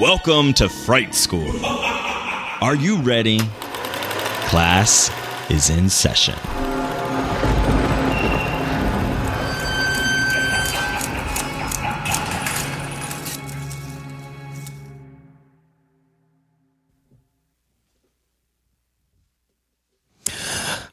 Welcome to Fright School. Are you ready? Class is in session.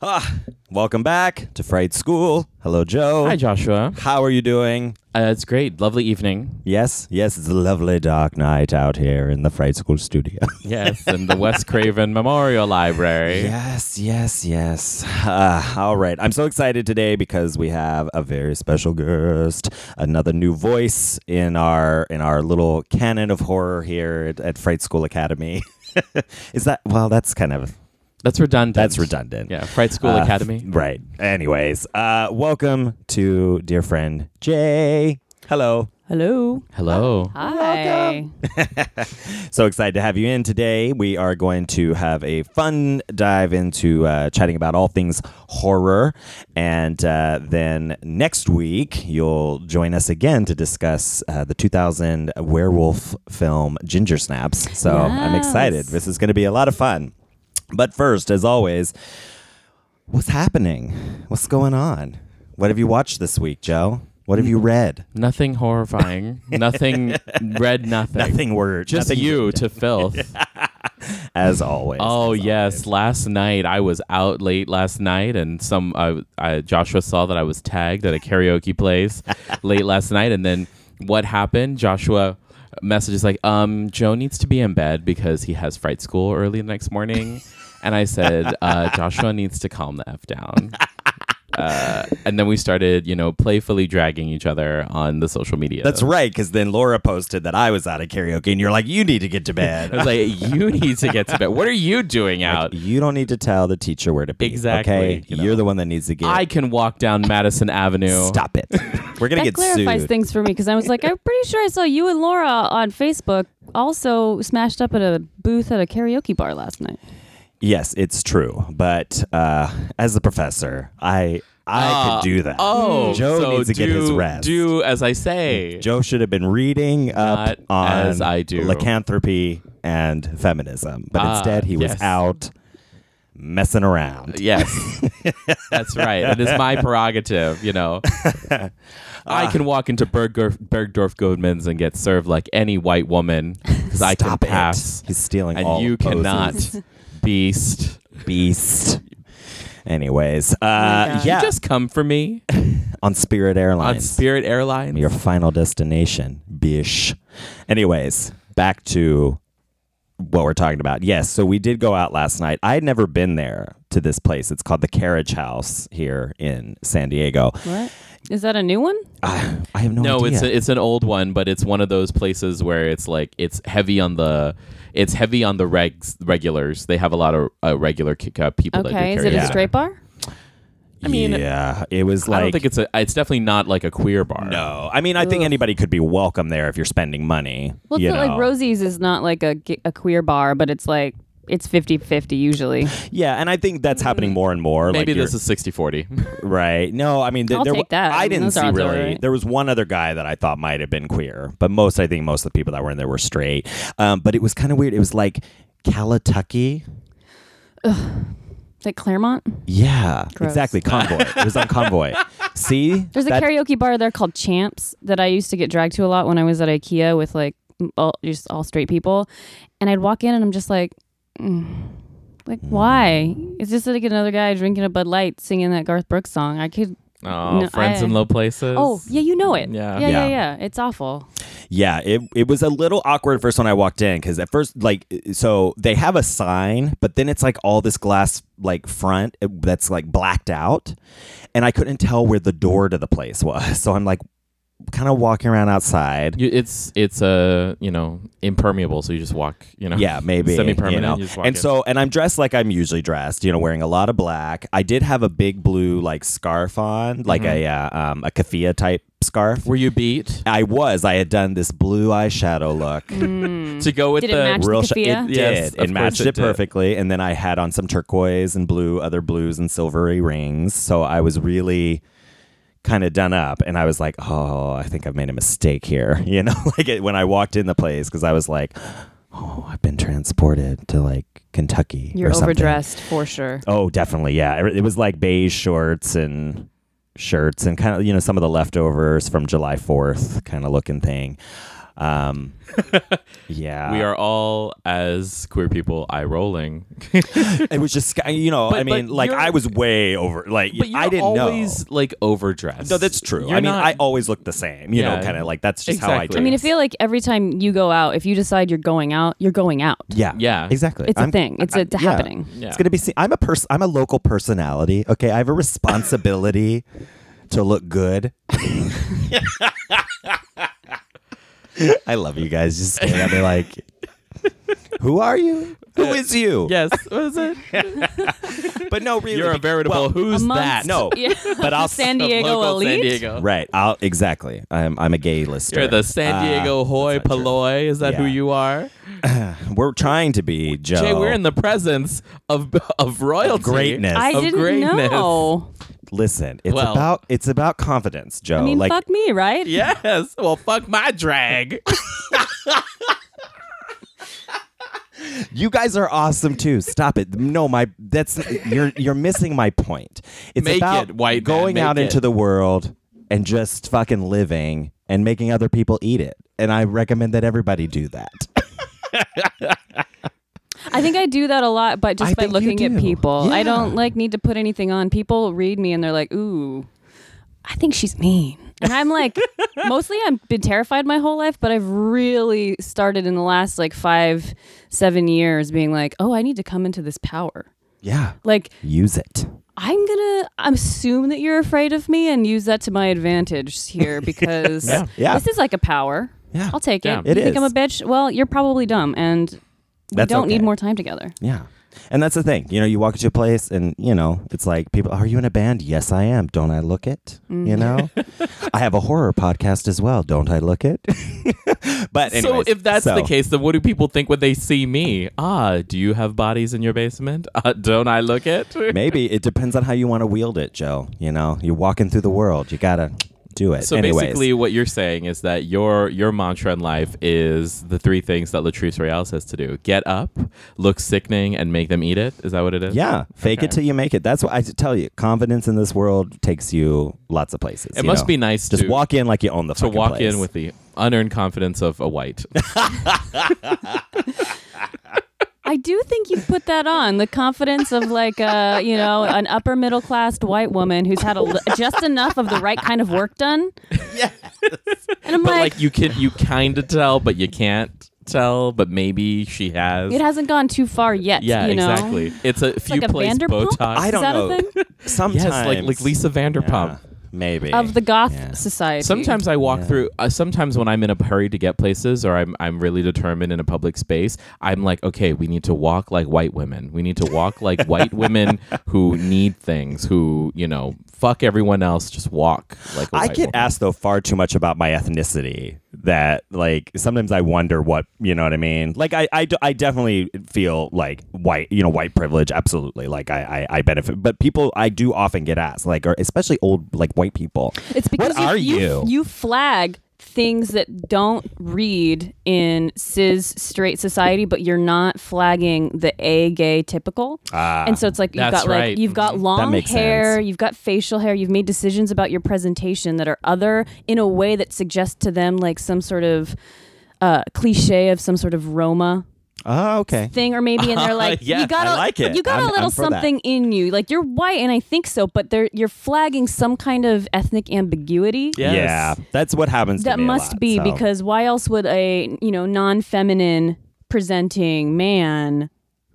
Ah, welcome back to Fright School. Hello, Joe. Hi, Joshua. How are you doing? Uh, it's great. Lovely evening. Yes, yes, it's a lovely dark night out here in the Fright School studio. Yes, in the Wes Craven Memorial Library. Yes, yes, yes. Uh, all right. I'm so excited today because we have a very special guest, another new voice in our in our little canon of horror here at, at Fright School Academy. Is that well? That's kind of That's redundant. that's redundant. Yeah, Fright School Uh, Academy. Right. Anyways, uh, welcome to dear friend Jay. Hello. Hello. Hello. Hi. So excited to have you in today. We are going to have a fun dive into uh, chatting about all things horror. And uh, then next week, you'll join us again to discuss uh, the 2000 werewolf film Ginger Snaps. So I'm excited. This is going to be a lot of fun. But first, as always, what's happening? What's going on? What have you watched this week, Joe? What have you read? Nothing horrifying. nothing. Read nothing. Nothing word. Just nothing you to filth. as always. Oh as yes, always. last night I was out late last night, and some I, I, Joshua saw that I was tagged at a karaoke place late last night, and then what happened? Joshua messages like, um, Joe needs to be in bed because he has fright school early the next morning, and I said, uh, Joshua needs to calm the f down. Uh, and then we started, you know, playfully dragging each other on the social media. That's right, because then Laura posted that I was out of karaoke, and you're like, "You need to get to bed." I was like, you need to get to bed. What are you doing out? you don't need to tell the teacher where to be. Exactly, Okay, you know. you're the one that needs to get. I can walk down Madison Avenue. Stop it. We're gonna That get clarifies sued. things for me because I was like, I'm pretty sure I saw you and Laura on Facebook also smashed up at a booth at a karaoke bar last night. Yes, it's true, but uh, as a professor, I I Uh, could do that. Oh, Joe so needs to get his rest. Do as I say. Joe should have been reading up Not on as I do. lycanthropy and feminism, but Ah, instead he was out messing around. Yes, that's right. It is my prerogative. You know, Ah. I can walk into Bergdorf, Bergdorf Goodman's and get served like any white woman because I can Stop it. pass, He's stealing and all you the cannot. Poses. Beast, beast. Anyways, uh, God. yeah, you just come for me on Spirit Airlines. on Spirit Airlines. your final destination, bish. Anyways, back to what we're talking about. Yes, so we did go out last night. I had never been there to this place. It's called the Carriage House here in San Diego. What? Is that a new one? I, I have no, no, idea. it's a, it's an old one, but it's one of those places where it's like it's heavy on the it's heavy on the regs regulars. They have a lot of uh, regular kick uh, people. that Okay. do Is it karaoke. a straight bar? I mean, yeah, it was like I don't think it's a. It's definitely not like a queer bar. no. I mean, I think anybody could be welcome there if you're spending money. Well, it's you not like. Rosie's is not like a a queer bar, but it's like it's 50-50 usually. Yeah, and I think that's happening more and more. Maybe like this is 60-40. right. No, I mean, th- I'll there, take that. I I mean, didn't those see odds are really. alright. There was one other guy that I thought might have been queer, but most, I think, most of the people that were in there were straight. Um, but it was kind of weird. It was like Calatucky. Like Claremont. Yeah, Gross. exactly. Convoy. it was on Convoy. See, There's a That- karaoke bar there called Champs that I used to get dragged to a lot when I was at IKEA with like m- all, just all straight people, and I'd walk in and I'm just like, like why? It's just like another guy drinking a Bud Light singing that Garth Brooks song. I could. Oh, No, friends I- in low places. Oh yeah, you know it. Yeah. yeah, Yeah. yeah, yeah. It's awful. Yeah, it it was a little awkward first when I walked in because at first, like, so they have a sign, but then it's like all this glass like front uh, that's like blacked out, and I couldn't tell where the door to the place was. So I'm like, kind of walking around outside. You, it's it's uh, you know impermeable, so you just walk. You know. Yeah, maybe Semi-permanent, You know? you just walk and in. so, and I'm dressed like I'm usually dressed. You know, wearing a lot of black. I did have a big blue like scarf on, like a Mm-hmm. uh, um, a keffiyeh type scarf. Were you beat I was. I had done this blue eyeshadow look. to go with Did it the match the Real sh- it keffiyeh? did. Yes, it matched course it it did. perfectly. And then I had on some turquoise and blue, other blues and silvery rings. So I was really kind of done up. And I was like, oh, I think I've made a mistake here. You know, like it, when I walked in the place, because I was like, oh, I've been transported to like Kentucky. You're overdressed for sure. Oh, definitely. Yeah. It, it was like beige shorts and shirts and kind of, you know, some of the leftovers from July 4th kind of looking thing. Um, yeah. we are all as queer people eye rolling. it was just you know But- i mean like i was way over like But i didn't always know like overdressed. no that's true You're i mean not- i always look the same you know kind of like that's just how i Exactly. do I mean, I feel like every time you go out, if you decide you're going out, you're going out. yeah Yeah. exactly It's a I'm- thing. It's I- a yeah. happening. Yeah. it's gonna be seen i'm a person i'm a local personality okay i have a responsibility to look good i love you guys. Just staring at me like who are you who is you Yes. What is it? but no really You're a veritable. well, who's Amongst- that? no Yeah. but i'll San Diego Local elite. San Diego. Right. I'll exactly. I'm I'm a gay lister. You're the San Uh, Diego hoi that's true. polloi. Is that who Yeah. you are? We're trying to be Joe. Jay, we're in the presence of of royalty. greatness. I Of didn't greatness. know. Listen, it's Well- about it's about confidence, Joe. I mean, like fuck me, right? Yes. Well, fuck my drag. you guys are awesome too. Stop it. No, my that's you're you're missing my point. It's Make about it, white man, going make out it. into the world and just fucking living and making other people eat it. And I recommend that everybody do that. I think I do that a lot, but just I by looking at do. people. I don't like need to put anything on. People read me and they're like, "Ooh, I think she's mean," and I'm like, mostly I've been terrified my whole life, but I've really started in the last like five, seven years being like, "Oh, I need to come into this power." Yeah. Like Use it. I'm gonna assume that you're afraid of me and use that to my advantage here because Yeah. Yeah. this is like a power. Yeah. I'll take it. Yeah. you It think I'm a bitch? Well, you're probably dumb, and we That's don't need more time together. Yeah. And that's the thing. You know, you walk into a place and, you know, it's like people, are you in a band? Yes, I am. Don't I look it? Mm-hmm. You know? I have a horror podcast as well. Don't I look it? but anyways, so if that's so- the case, then what do people think when they see me? Ah, do you have bodies in your basement? Uh, don't I look it? maybe it depends on how you want to wield it, Joe. You know, you're walking through the world. You got to do it. So anyways. basically, what you're saying is that your your mantra in life is the three things that Latrice Royale says to do: get up, look sickening, and make them eat it. Is that what it is? yeah, fake it till you make it. That's what I tell you. Confidence in this world takes you lots of places. It must know? be nice Just to walk in like you own the to walk place. in with the unearned confidence of a white. I do think you put that on the confidence of like a you know an upper middle class white woman who's had a, just enough of the right kind of work done. Yes. And I'm but like, like you can you kind of tell, but you can't tell. But maybe she has. it hasn't gone too far yet. yeah, you know? exactly. It's a few like a place Vanderpump? Botox. I don't that know. a thing? Sometimes. Yes, like like Lisa Vanderpump. Yeah, maybe. Of the goth Yeah. society. Sometimes I walk Yeah. through. Uh, sometimes when I'm in a hurry to get places, or I'm I'm really determined in a public space, I'm like, okay, we need to walk like white women. We need to walk like white women who need things, who you know, fuck everyone else. Just walk like. a I white get woman. asked though far too much about my ethnicity that like sometimes I wonder what you know what I mean. Like I I definitely feel like white you know white privilege absolutely like I, I I benefit, but people I do often get asked like or especially old like white people. It's because What are you, you? you flag things that don't read in cis straight society, but you're not flagging the a gay typical. Ah, and so it's like you've That's got like you've got long hair, sense. you've got facial hair, you've made decisions about your presentation that are other in a way that suggests to them like some sort of uh, cliche of some sort of Roma Oh, okay. thing, or maybe and they're like, Yeah, you got I a, like it. you got I'm- a little I'm that. something in you. Like you're white, and I think so, but they're you're flagging some kind of ethnic ambiguity. Yes. Yeah, that's what happens. to that me a must lot, be so. because why else would a you know non-feminine presenting man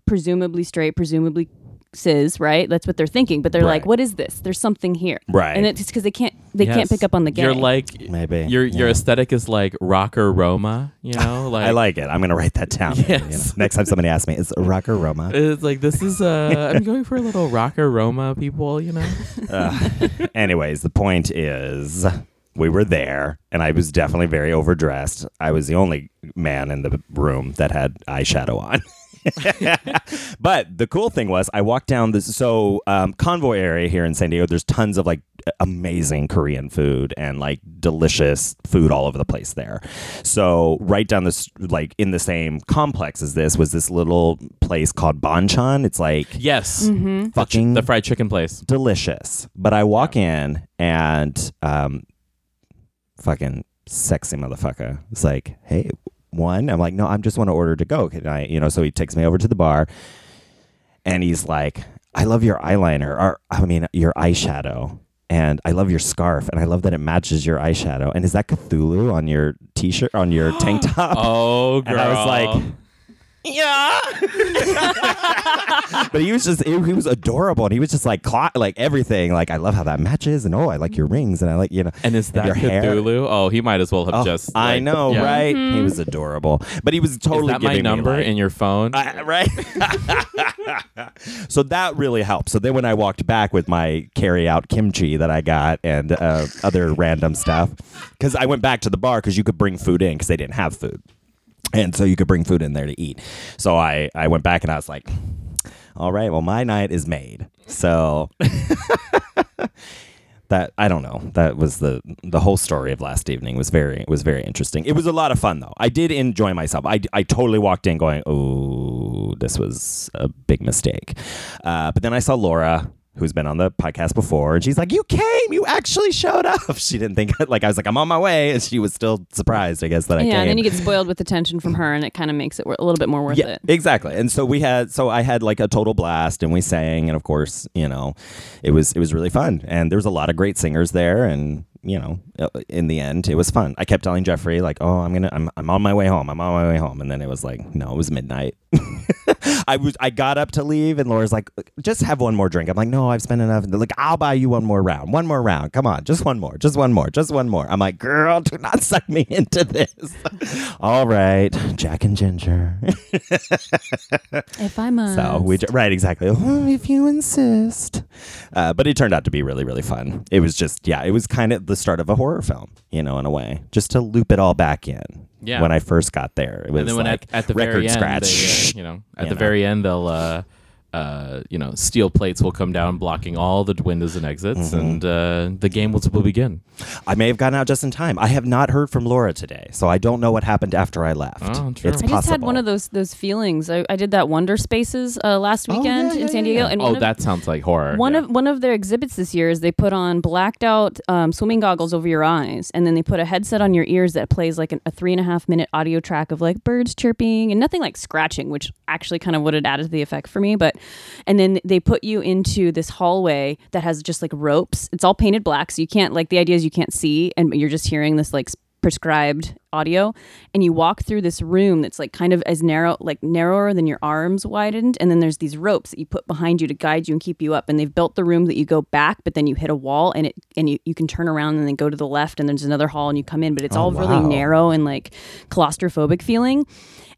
presumably straight presumably cis right that's what they're thinking but they're like what is this there's something here Right. and it's because they can't they can't Yes. pick up on the game. You're like Maybe, your your yeah. aesthetic is like rocker Roma. You know, like I like it. I'm gonna write that down. maybe, you Yes. know. Next time somebody asks me, "Is it rock or Roma?" It's like this is uh I'm going for a little rocker Roma people, you know. Uh, anyways, the point is, we were there, and I was definitely very overdressed. I was the only man in the room that had eyeshadow on. but the cool thing was, I walked down this so um, convoy area here in San Diego. There's tons of like amazing Korean food and like delicious food all over the place there. So right down this, like in the same complex as this, was this little place called Banchan. It's like Yes. Mm-hmm. fucking The fried chicken place. delicious. But I walk in and um fucking sexy motherfucker. It's like, hey, one. I'm like, no, I just want to order to go. Can I, you know, so he takes me over to the bar and he's like, I love your eyeliner or I mean your eyeshadow. And I love your scarf, and I love that it matches your eyeshadow. And is that Cthulhu on your t-shirt, on your tank top? Oh, girl. And I was like, yeah. but he was just he, he was adorable and he was just like clock like everything like I love how that matches and oh I like your rings and I like you know and is that your hair. Cthulhu? Oh, he might as well have Oh, just. I like- know yeah. right he was adorable but he was totally Is that my giving me, number like- in your phone? I- right so that really helped so then when I walked back with my carry out kimchi that I got and uh, other random stuff because I went back to the bar because you could bring food in because they didn't have food and so you could bring food in there to eat. So I I went back and I was like, all right, well my night is made. So that I don't know. That was the the whole story of last evening was very was very interesting. It was a lot of fun though. I did enjoy myself. I, I totally walked in going, oh, this was a big mistake. Uh, but then I saw Laura. Who's been on the podcast before, and she's like, "You came, you actually showed up." She didn't think like I was like, "I'm on my way," and she was still surprised, I guess, that I yeah came. Yeah, and then you get spoiled with attention from her and it kind of makes it a little bit more worth yeah, it exactly. And so we had, so I had like a total blast, and we sang, and of course, you know, it was it was really fun, and there was a lot of great singers there, and you know, uh, in the end, it was fun. I kept telling Jeffrey like, "Oh, I'm gonna, I'm, I'm on my way home. I'm on my way home," and then it was like, no, it was midnight. I was, I got up to leave, and Laura's like, "Just have one more drink." I'm like, "No, I've spent enough." And they're like, "I'll buy you one more round, one more round. Come on, just one more, just one more, just one more." I'm like, "Girl, do not suck me into this." All right, Jack and Ginger. if i must So we right exactly. Oh, if you insist. Uh, but it turned out to be really really fun. It was just yeah, it was kind of the start of a horror film, you know, in a way, just to loop it all back in. Yeah. When I first got there, it was and then when like at, at the record very end, scratch. they, uh, you know, at the very end, they'll, uh, uh, you know, steel plates will come down, blocking all the windows and exits, Mm-hmm. and uh, the game will, will begin. I may have gotten out just in time. I have not heard from Laura today, so I don't know what happened after I left. Oh, true. It's I just had one of those those feelings. I, I did that Wonder Spaces uh, last Oh, yeah, weekend yeah, in San Diego, yeah. and Oh, one of, that sounds like horror. one yeah. of one of their exhibits this year is they put on blacked out um, swimming goggles over your eyes, and then they put a headset on your ears that plays like an, a three and a half minute audio track of like birds chirping and nothing like scratching, which actually kind of would have added to the effect for me. But and then they put you into this hallway that has just like ropes. It's all painted black, so you can't like the idea is you can't see, and you're just hearing this like prescribed audio and you walk through this room that's like kind of as narrow like narrower than your arms widened and then there's these ropes that you put behind you to guide you and keep you up and they've built the room that you go back but then you hit a wall and it and you, you can turn around and then go to the left and there's another hall and you come in but it's Oh, all wow. really narrow and like claustrophobic feeling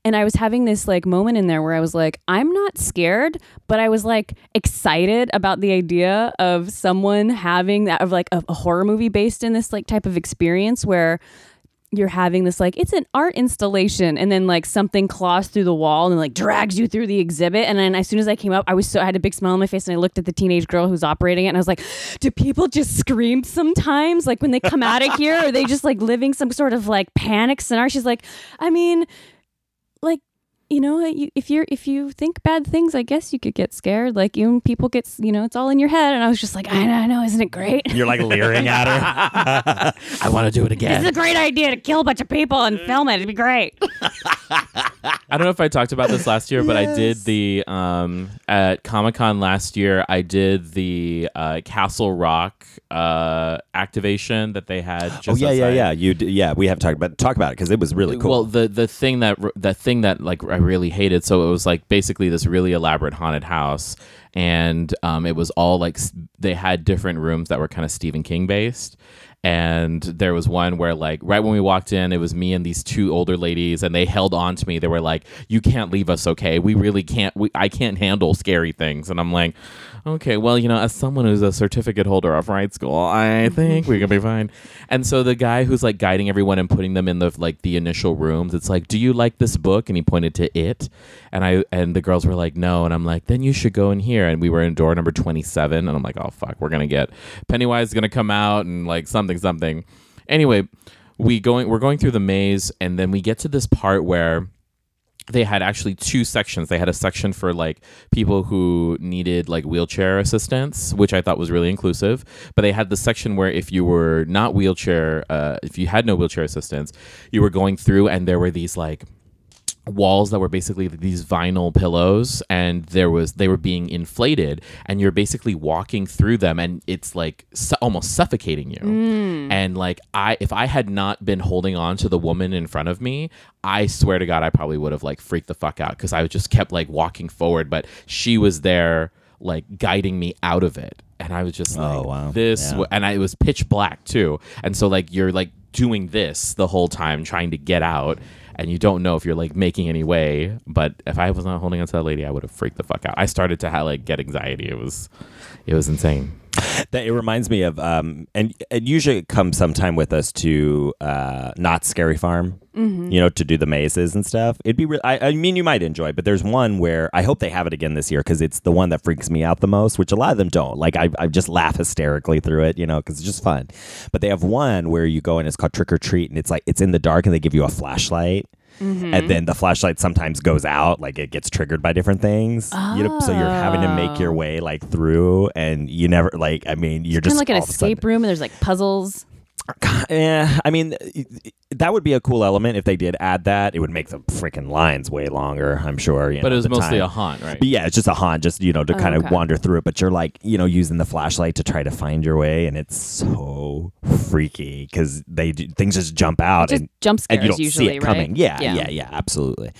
and I was having this like moment in there where I was like, I'm not scared, but I was like excited about the idea of someone having that of like a, a horror movie based in this like type of experience where you're having this like it's an art installation and then like something claws through the wall and like drags you through the exhibit. And then as soon as I came up I was so I had a big smile on my face and I looked at the teenage girl who's operating it and I was like do people just scream sometimes like when they come out of here? Are they just like living some sort of like panic scenario? She's like I mean like you know, you- if you're if you think bad things, I guess you could get scared. Like you people get, you know, it's all in your head. And I was just like, I know, I know, isn't it great? You're like leering at her. I want to do it again. This is a great idea to kill a bunch of people and film it. It'd be great. I don't know if I talked about this last year, but I did the um, at Comic Con last year. I did the uh, Castle Rock uh, activation that they had. Just oh yeah, yeah, outside. yeah. You d- yeah. We have talked about talk about it because it was really cool. Well, the the thing that the thing that like I really hated. So it was like basically this really elaborate haunted house, and um, it was all like they had different rooms that were kind of Stephen King based. And there was one where, like, right when we walked in, it was me and these two older ladies, and they held on to me. They were like, "You can't leave us, okay? We really can't. We, I can't handle scary things." And I'm like, "Okay, well, you know, as someone who's a certificate holder of Fright School, I mm-hmm. think we can be fine." And so the guy who's like guiding everyone and putting them in the like the initial rooms, it's like, "Do you like this book?" And he pointed to it, and I and the girls were like, "No," and I'm like, "Then you should go in here." And we were in door number 27, and I'm like, "Oh fuck, we're gonna get Pennywise is gonna come out and like something something." Anyway, we going we're going through the maze, and then we get to this part where they had actually two sections. They had a section for like people who needed like wheelchair assistance, which I thought was really inclusive. But they had the section where if you were not wheelchair, uh, if you had no wheelchair assistance, you were going through and there were these like walls that were basically these vinyl pillows and there was they were being inflated and you're basically walking through them and it's like su- almost suffocating you. Mm. And like i if i had not been holding on to the woman in front of me i swear to god i probably would have like freaked the fuck out because i just kept like walking forward but she was there like guiding me out of it. And i was just oh, like Oh, wow. this Yeah. w- and I, it was pitch black too. And so like you're like doing this the whole time trying to get out and you don't know if you're like making any way but if i was not holding on to that lady i would have freaked the fuck out. I started to have like get anxiety. It was it was insane That it reminds me of, um, and it usually comes sometime with us to uh, Knott's Scary Farm, you know, to do the mazes and stuff. It'd be, re- I, I mean, you might enjoy, it, but there's one where I hope they have it again this year because it's the one that freaks me out the most, which a lot of them don't. Like I, I just laugh hysterically through it, you know, because it's just fun. But they have one where you go and it's called Trick or Treat, and it's like it's in the dark and they give you a flashlight. And then the flashlight sometimes goes out, like it gets triggered by different things. You know, so you're having to make your ah. way like through, and you never like. I mean, you're Kind just like an a sudden- escape room, and there's like puzzles. Yeah, I mean, that would be a cool element if they did add that. It would make the freaking lines way longer. I'm sure. You but know, it was mostly time. a haunt right But yeah, it's just a haunt, just you know, to Oh, kind of wander through it. But you're like, you know, using the flashlight to try to find your way, and it's so freaky because they do, things just jump out Just and jump scares and you don't usually, see it coming. right? Yeah, yeah, yeah, absolutely.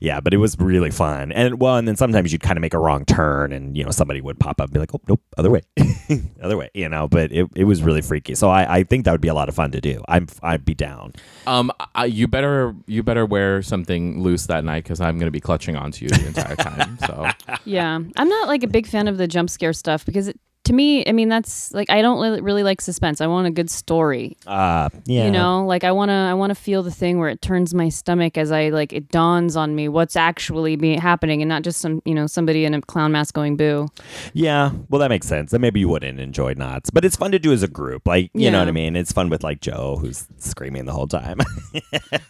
Yeah, but it was really fun. And well, and then sometimes you'd kind of make a wrong turn, and you know, somebody would pop up and be like, "Oh, nope, other way, other way." You know, but it, it was really freaky. So I, I think that would be a lot of fun to do. I'm I'd be down. um I, you better you better wear something loose that night because i'm going to be clutching onto you the entire time so Yeah, I'm not like a big fan of the jump scare stuff because it, to me, I mean, that's like I don't really, really like suspense. I want a good story. Uh, yeah, You know, like I want to, I want to feel the thing where it turns my stomach as I like it dawns on me what's actually be happening, and not just some, you know, somebody in a clown mask going boo. Yeah, well, that makes sense. Then maybe you wouldn't enjoy Knott's, but it's fun to do as a group. Like, you know what I mean? It's fun with like Joe, who's screaming the whole time,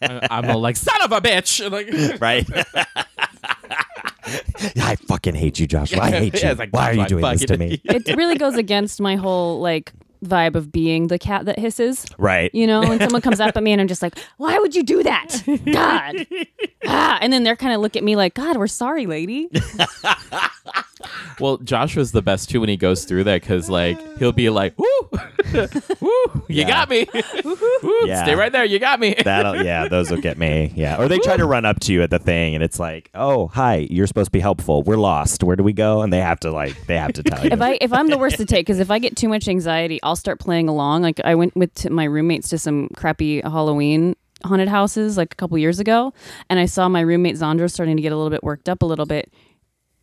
I- i'm all like son of a bitch like right? I fucking hate you, Joshua. I hate you. Yeah, like, Why are you doing this to me? It really goes against my whole like vibe of being the cat that hisses. Right. You know, when someone comes up at me and I'm just like, why would you do that? God. ah, and then they're kind of look at me like, God, we're sorry, lady. Well, Joshua's the best too when he goes through that because like he'll be like, "Woo, woo, you Yeah. got me, Woo, Yeah. stay right there, you got me." That'll yeah, those will get me. Yeah. Or they try to run up to you at the thing and it's like, "Oh, hi, you're supposed to be helpful. We're lost. Where do we go?" And they have to like they have to tell you. if I if I'm the worst to take, because if I get too much anxiety, I'll start playing along. Like I went with t- my roommates to some crappy Halloween haunted houses like a couple years ago, and I saw my roommate Zandra starting to get a little bit worked up a little bit,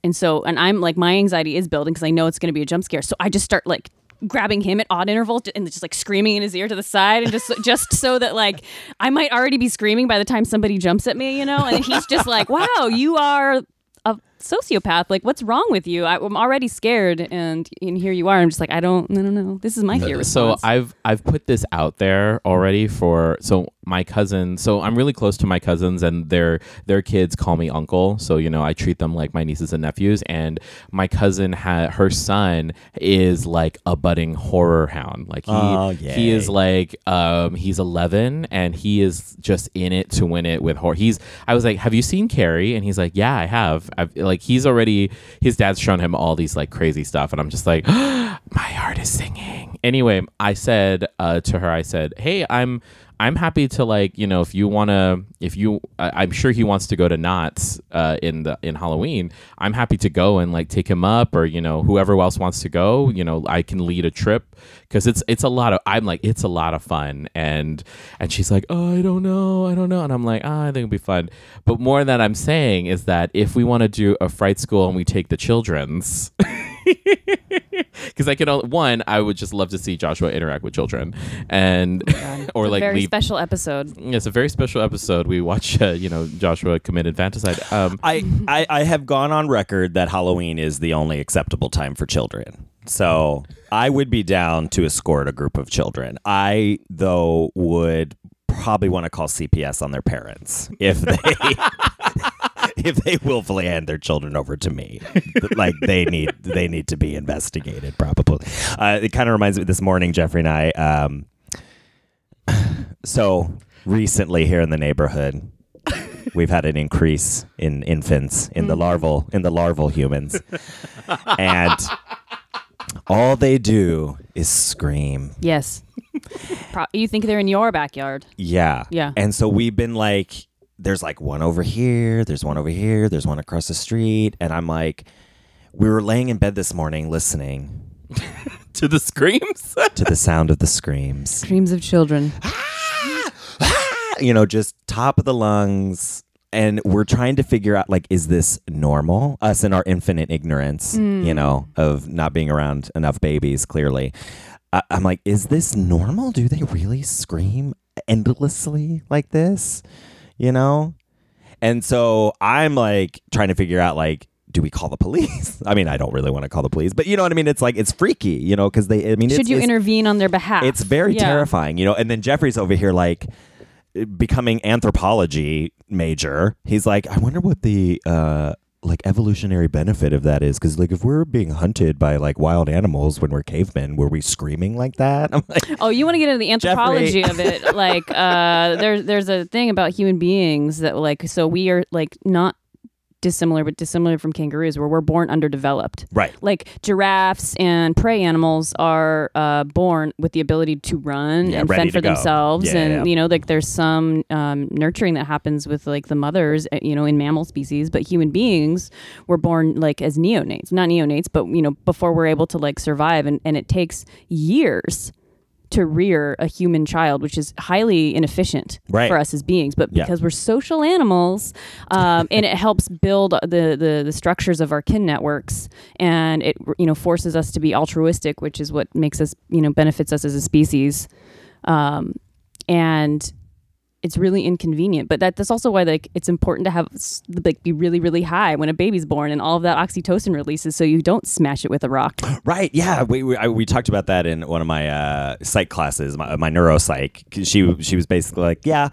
and so and I'm like my anxiety is building because I know it's going to be a jump scare, so I just start like grabbing him at odd intervals and just like screaming in his ear to the side and just just so that like I might already be screaming by the time somebody jumps at me, you know, and he's just like, "Wow, you are a sociopath. Like, what's wrong with you? I, I'm already scared, and and here you are. I'm just like, I don't, no, no, no. This is my fear so. I've I've put this out there already for so my cousin. So I'm really close to my cousins, and their their kids call me uncle. So you know, I treat them like my nieces and nephews. And my cousin had her son is like a budding horror hound. Like he Oh, he is like um he's 11 and he is just in it to win it with horror. He's I was like, "Have you seen Carrie?" And he's like, "Yeah, I have." I've, like he's already his dad's shown him all these like crazy stuff and I'm just like, "My heart is singing." Anyway, I said uh, to her I said, "Hey, I'm I'm happy to like you know if you want to if you I, I'm sure he wants to go to Knott's uh, in the in Halloween. I'm happy to go and like take him up or you know whoever else wants to go. You know I can lead a trip because it's it's a lot of I'm like it's a lot of fun and and she's like oh I don't know I don't know and I'm like ah I think it'll be fun. But more that I'm saying is that if we want to do a fright school and we take the children's. Because I can only, one, I would just love to see Joshua interact with children, and or A like very leave special episode. it's a very special episode. We watch, uh, you know, Joshua commit infanticide. Um, I, I I have gone on record that Halloween is the only acceptable time for children. So I would be down to escort a group of children. I though would probably want to call CPS on their parents if they if they willfully hand their children over to me. like they need they need to be investigated probably. Uh, it kind of reminds me this morning Jeffrey and I um so recently here in the neighborhood we've had an increase in infants in the larval in the larval humans and all they do is scream Yes. Pro- you think they're in your backyard? yeah Yeah. and so we've been like there's like one over here there's one over here there's one across the street and i'm like we were laying in bed this morning listening to the screams. to the sound of the screams Dreams of children. Ah! Ah! you know, just top of the lungs. And we're trying to figure out, like, is this normal? Us in our infinite ignorance, you hmm. know, of not being around enough babies, clearly. I- I'm like, is this normal? Do they really scream endlessly like this? You know? And so I'm like trying to figure out, like, do we call the police? I mean, I don't really want to call the police, but you know what I mean? It's like, it's freaky, you know, because they, I mean, Should you intervene on their behalf? it's very Yeah. terrifying, you know. And then Jeffrey's over here like becoming anthropology major. He's like, I wonder what the uh like evolutionary benefit of that is because like if we're being hunted by like wild animals when we're cavemen were we screaming like that i'm like Oh, you want to get into the anthropology of it? Like, uh, there's there's a thing about human beings that like, so we are like not dissimilar, but dissimilar from kangaroos, where we're born underdeveloped. right Like giraffes and prey animals are uh, born with the ability to run Yeah, and fend for go. themselves, Yeah, and yeah. you know, like there's some um, nurturing that happens with like the mothers, uh, you know, in mammal species. But human beings were born like as neonates, not neonates, but you know, before we're able to like survive, and and it takes years to rear a human child, which is highly inefficient Right. for us as beings. But Yeah. because we're social animals, um, and it helps build the, the the structures of our kin networks, and it you know forces us to be altruistic, which is what makes us you know benefits us as a species, um, and it's really inconvenient. But that, that's also why like it's important to have like be really really high when a baby's born, and all of that oxytocin releases, so you don't smash it with a rock. Right. Yeah. We we, I, we talked about that in one of my uh, psych classes, my, my neuropsych. She she was basically like, yeah,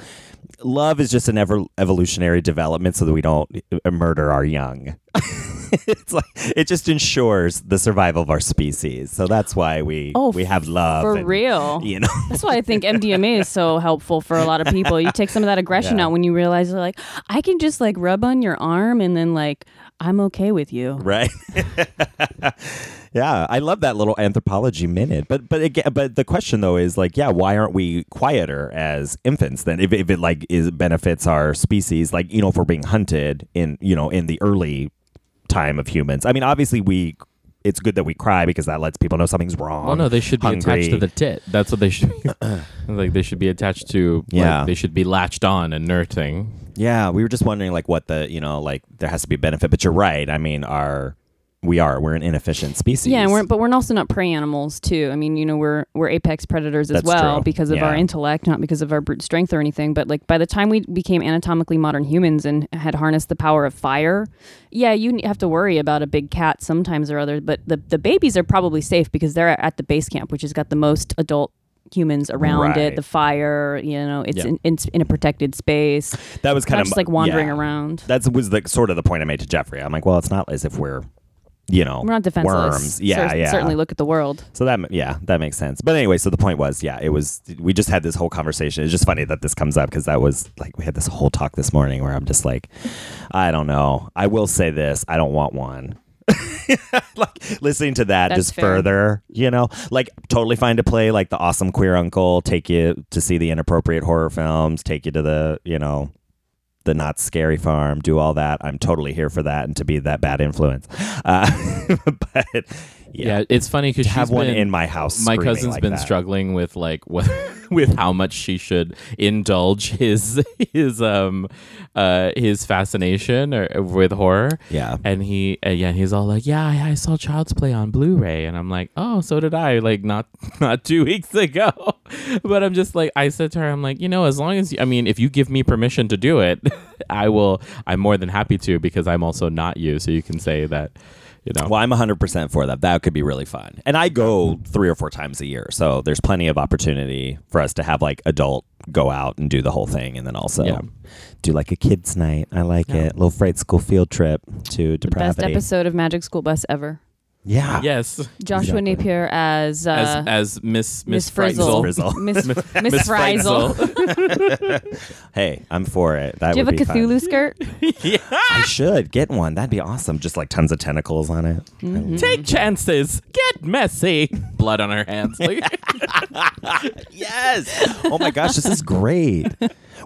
love is just an ever evolutionary development so that we don't uh, murder our young. it's like it just ensures the survival of our species. So that's why we Oh, we have love for and, real. You know. That's why I think MDMA is so helpful for a lot of people. You take some of that aggression Yeah. out when you realize like I can just like rub on your arm and then like I'm okay with you. right yeah i love that little anthropology minute but but again but the question though is like yeah why aren't we quieter as infants then if, if it like is benefits our species like you know if we're being hunted in you know in the early time of humans i mean obviously we it's good that we cry because that lets people know something's wrong Well, no, they should be attached to the tit. That's what they should. be. like they should be attached to. like, Yeah. they should be latched on and nursing. yeah we were just wondering like what the you know like there has to be a benefit but you're right i mean our we are we're an inefficient species Yeah, and we're, but we're also not prey animals too. I mean, you know, we're we're apex predators as That's well true. because of our intellect, not because of our brute strength or anything. But like by the time we became anatomically modern humans and had harnessed the power of fire, yeah, you have to worry about a big cat sometimes or other. But the the babies are probably safe because they're at the base camp, which has got the most adult humans around Right. it, the fire. You know, it's Yeah. in, it's in a protected space. That was kind of just like wandering yeah. around. That was the sort of the point I made to Jeffrey. I'm like, well, it's not as if we're, you know, We're not defenseless. worms. Yeah, Cer- yeah. Certainly look at the world. So that yeah, that makes sense. But anyway, so the point was, yeah, it was. We just had this whole conversation. It's just funny that this comes up because that was like we had this whole talk this morning where I'm just like, I don't know. I will say this: I don't want one. like listening to that That's just fair. further, you know, like totally fine to play like the awesome queer uncle, take you to see the inappropriate horror films, take you to the, you know, the Knott's Scary Farm, do all that. I'm totally here for that and to be that bad influence. Uh, but Yeah, yeah, it's funny because have one in my house. my cousin's like been that. struggling with like what with how much she should indulge his his um uh his fascination or, with horror Yeah. and he uh, yeah he's all like yeah I, I saw child's play on blu-ray and i'm like oh so did i like not not two weeks ago but i'm just like i said to her i'm like you know as long as you, i mean if you give me permission to do it i will i'm more than happy to because i'm also not you so you can say that you know Well, I'm 100% for that. That could be really fun. And I go three or four times a year. So there's plenty of opportunity for us to have like adult go out and do the whole thing. And then also Yeah. do like a kids' night. I like Yeah. it. Little fright school field trip to The best episode of Magic School Bus ever. Yeah. yes Joshua Exactly. Napier as uh, as as miss Miss miss Frizzle. Frizzle. Miss Miss Miss Frizzle. Hey, I'm for it. That Do you have a be fun. Cthulhu skirt? Yeah. I should get one. That'd be awesome. Just like tons of tentacles on it. Mm-hmm. Take chances. Get messy. Blood on her hands. Like, Yes. Oh my gosh, this is great.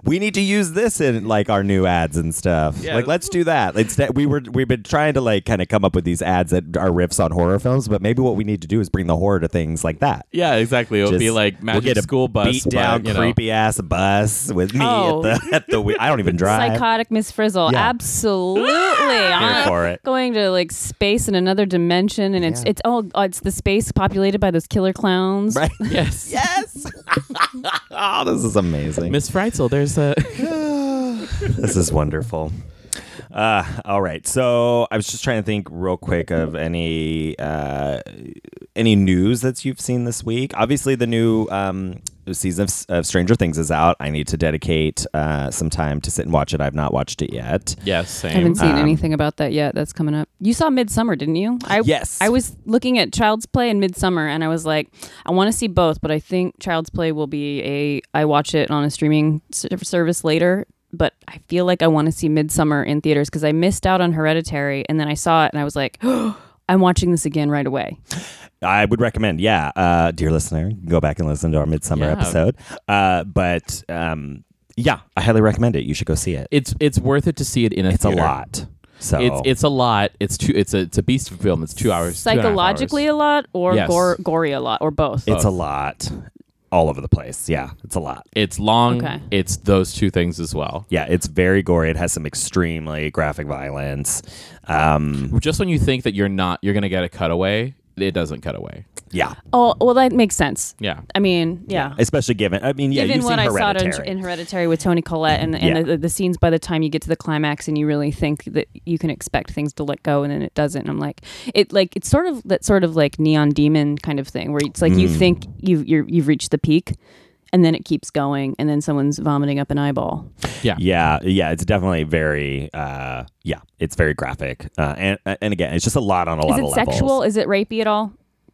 We need to use this in like our new ads and stuff. Yeah. Like let's do that. Instead we were we've been trying to like kind of come up with these ads that are riffs on horror films, but maybe what we need to do is bring the horror to things like that. yeah, exactly. It'll be Just- like we'll get a school bus, beat down, but, you know, creepy ass bus with me Oh. at the at the wheel. I don't even drive. Psychotic Miss Frizzle. Yeah. Absolutely. Here I'm for it. going to like space in another dimension and it's Yeah. it's oh uh, it's the space populated by those killer clowns. Right? Yes. Yes. oh, this is amazing. Miss Frizzle, there's a this is wonderful. Uh, all right. So I was just trying to think real quick of any uh, any news that you've seen this week. Obviously, the new um, season of, of Stranger Things is out. I need to dedicate uh, some time to sit and watch it. I've not watched it yet. yes, I same. haven't seen Um, anything about that yet. That's coming up. You saw Midsommar, didn't you? I, Yes. I was looking at Child's Play and Midsommar, and I was like, I want to see both, but I think Child's Play will be a. I watch it on a streaming service later, but I feel like I want to see Midsommar in theaters because I missed out on Hereditary, and then I saw it, and I was like, I'm watching this again right away. I would recommend, yeah, uh, dear listener, go back and listen to our Midsommar Yeah. episode. Uh, but um, yeah, I highly recommend it. You should go see it. It's it's worth it to see it in a It's a lot. So It's it's a lot. It's two. It's a it's a beast of a film. It's two hours. two and a half Psychologically hours. a lot, or Yes. gore, gory a lot, or both. it's a lot, all over the place. Yeah, it's a lot. It's long. Okay. It's those two things as well. Yeah, it's very gory. It has some extremely graphic violence. Um, Just when you think that you're not, you're gonna get a cutaway. It doesn't cut away. Yeah, oh, well, that makes sense. Yeah. I mean, yeah. especially given. I mean, yeah, Given you've what seen I saw Hereditary. in, in Hereditary with Toni Collette and, and Yeah. the, the scenes by the time you get to the climax and you really think that you can expect things to let go and then it doesn't. And I'm like, it like it's sort of that sort of like neon demon kind of thing where it's like you Mm. think you've you're, you've reached the peak and then it keeps going and then someone's vomiting up an eyeball. Yeah. yeah, yeah, it's definitely very. Uh, yeah, it's very graphic, uh, and and again, it's just a lot on a Is lot it of sexual? Is it rapey at all?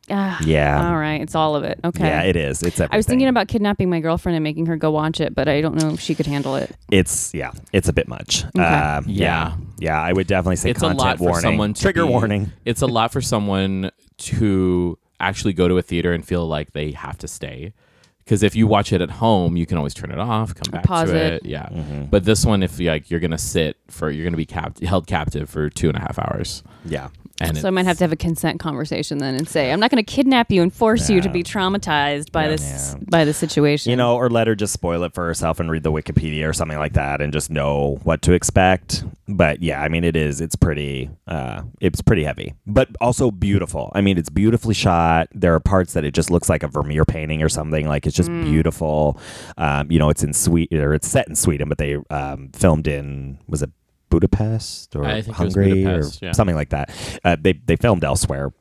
Ah, Yeah. All right, it's all of it. Okay. Yeah, it is. It's. I was thinking about kidnapping my girlfriend and making her go watch it, but I don't know if she could handle it. It's yeah, it's a bit much. Okay. Um, yeah, Yeah. yeah, I would definitely say it's a content lot for someone to Trigger be- warning. It's a lot for someone to actually go to a theater and feel like they have to stay. Because if you watch it at home, you can always turn it off, come back pause to it. it. Yeah. Mm-hmm. But this one, if like you're gonna sit for, you're gonna be capt- held captive for two and a half hours, Yeah, and So I might have to have a consent conversation then and say, I'm not going to kidnap you and force you to be traumatized by Yeah. this Yeah. by the situation. you know, or let her just spoil it for herself and read the Wikipedia or something like that, and just know what to expect. But yeah, I mean, it is. It's pretty. Uh, it's pretty heavy, but also beautiful. I mean, it's beautifully shot. There are parts that it just looks like a Vermeer painting or something. Like it's just Mm. beautiful. Um, you know, it's in Sweden or it's set in Sweden, but they um, filmed in was it Budapest or I think it was Hungary Budapest, or yeah. something like that. Uh, they they filmed elsewhere.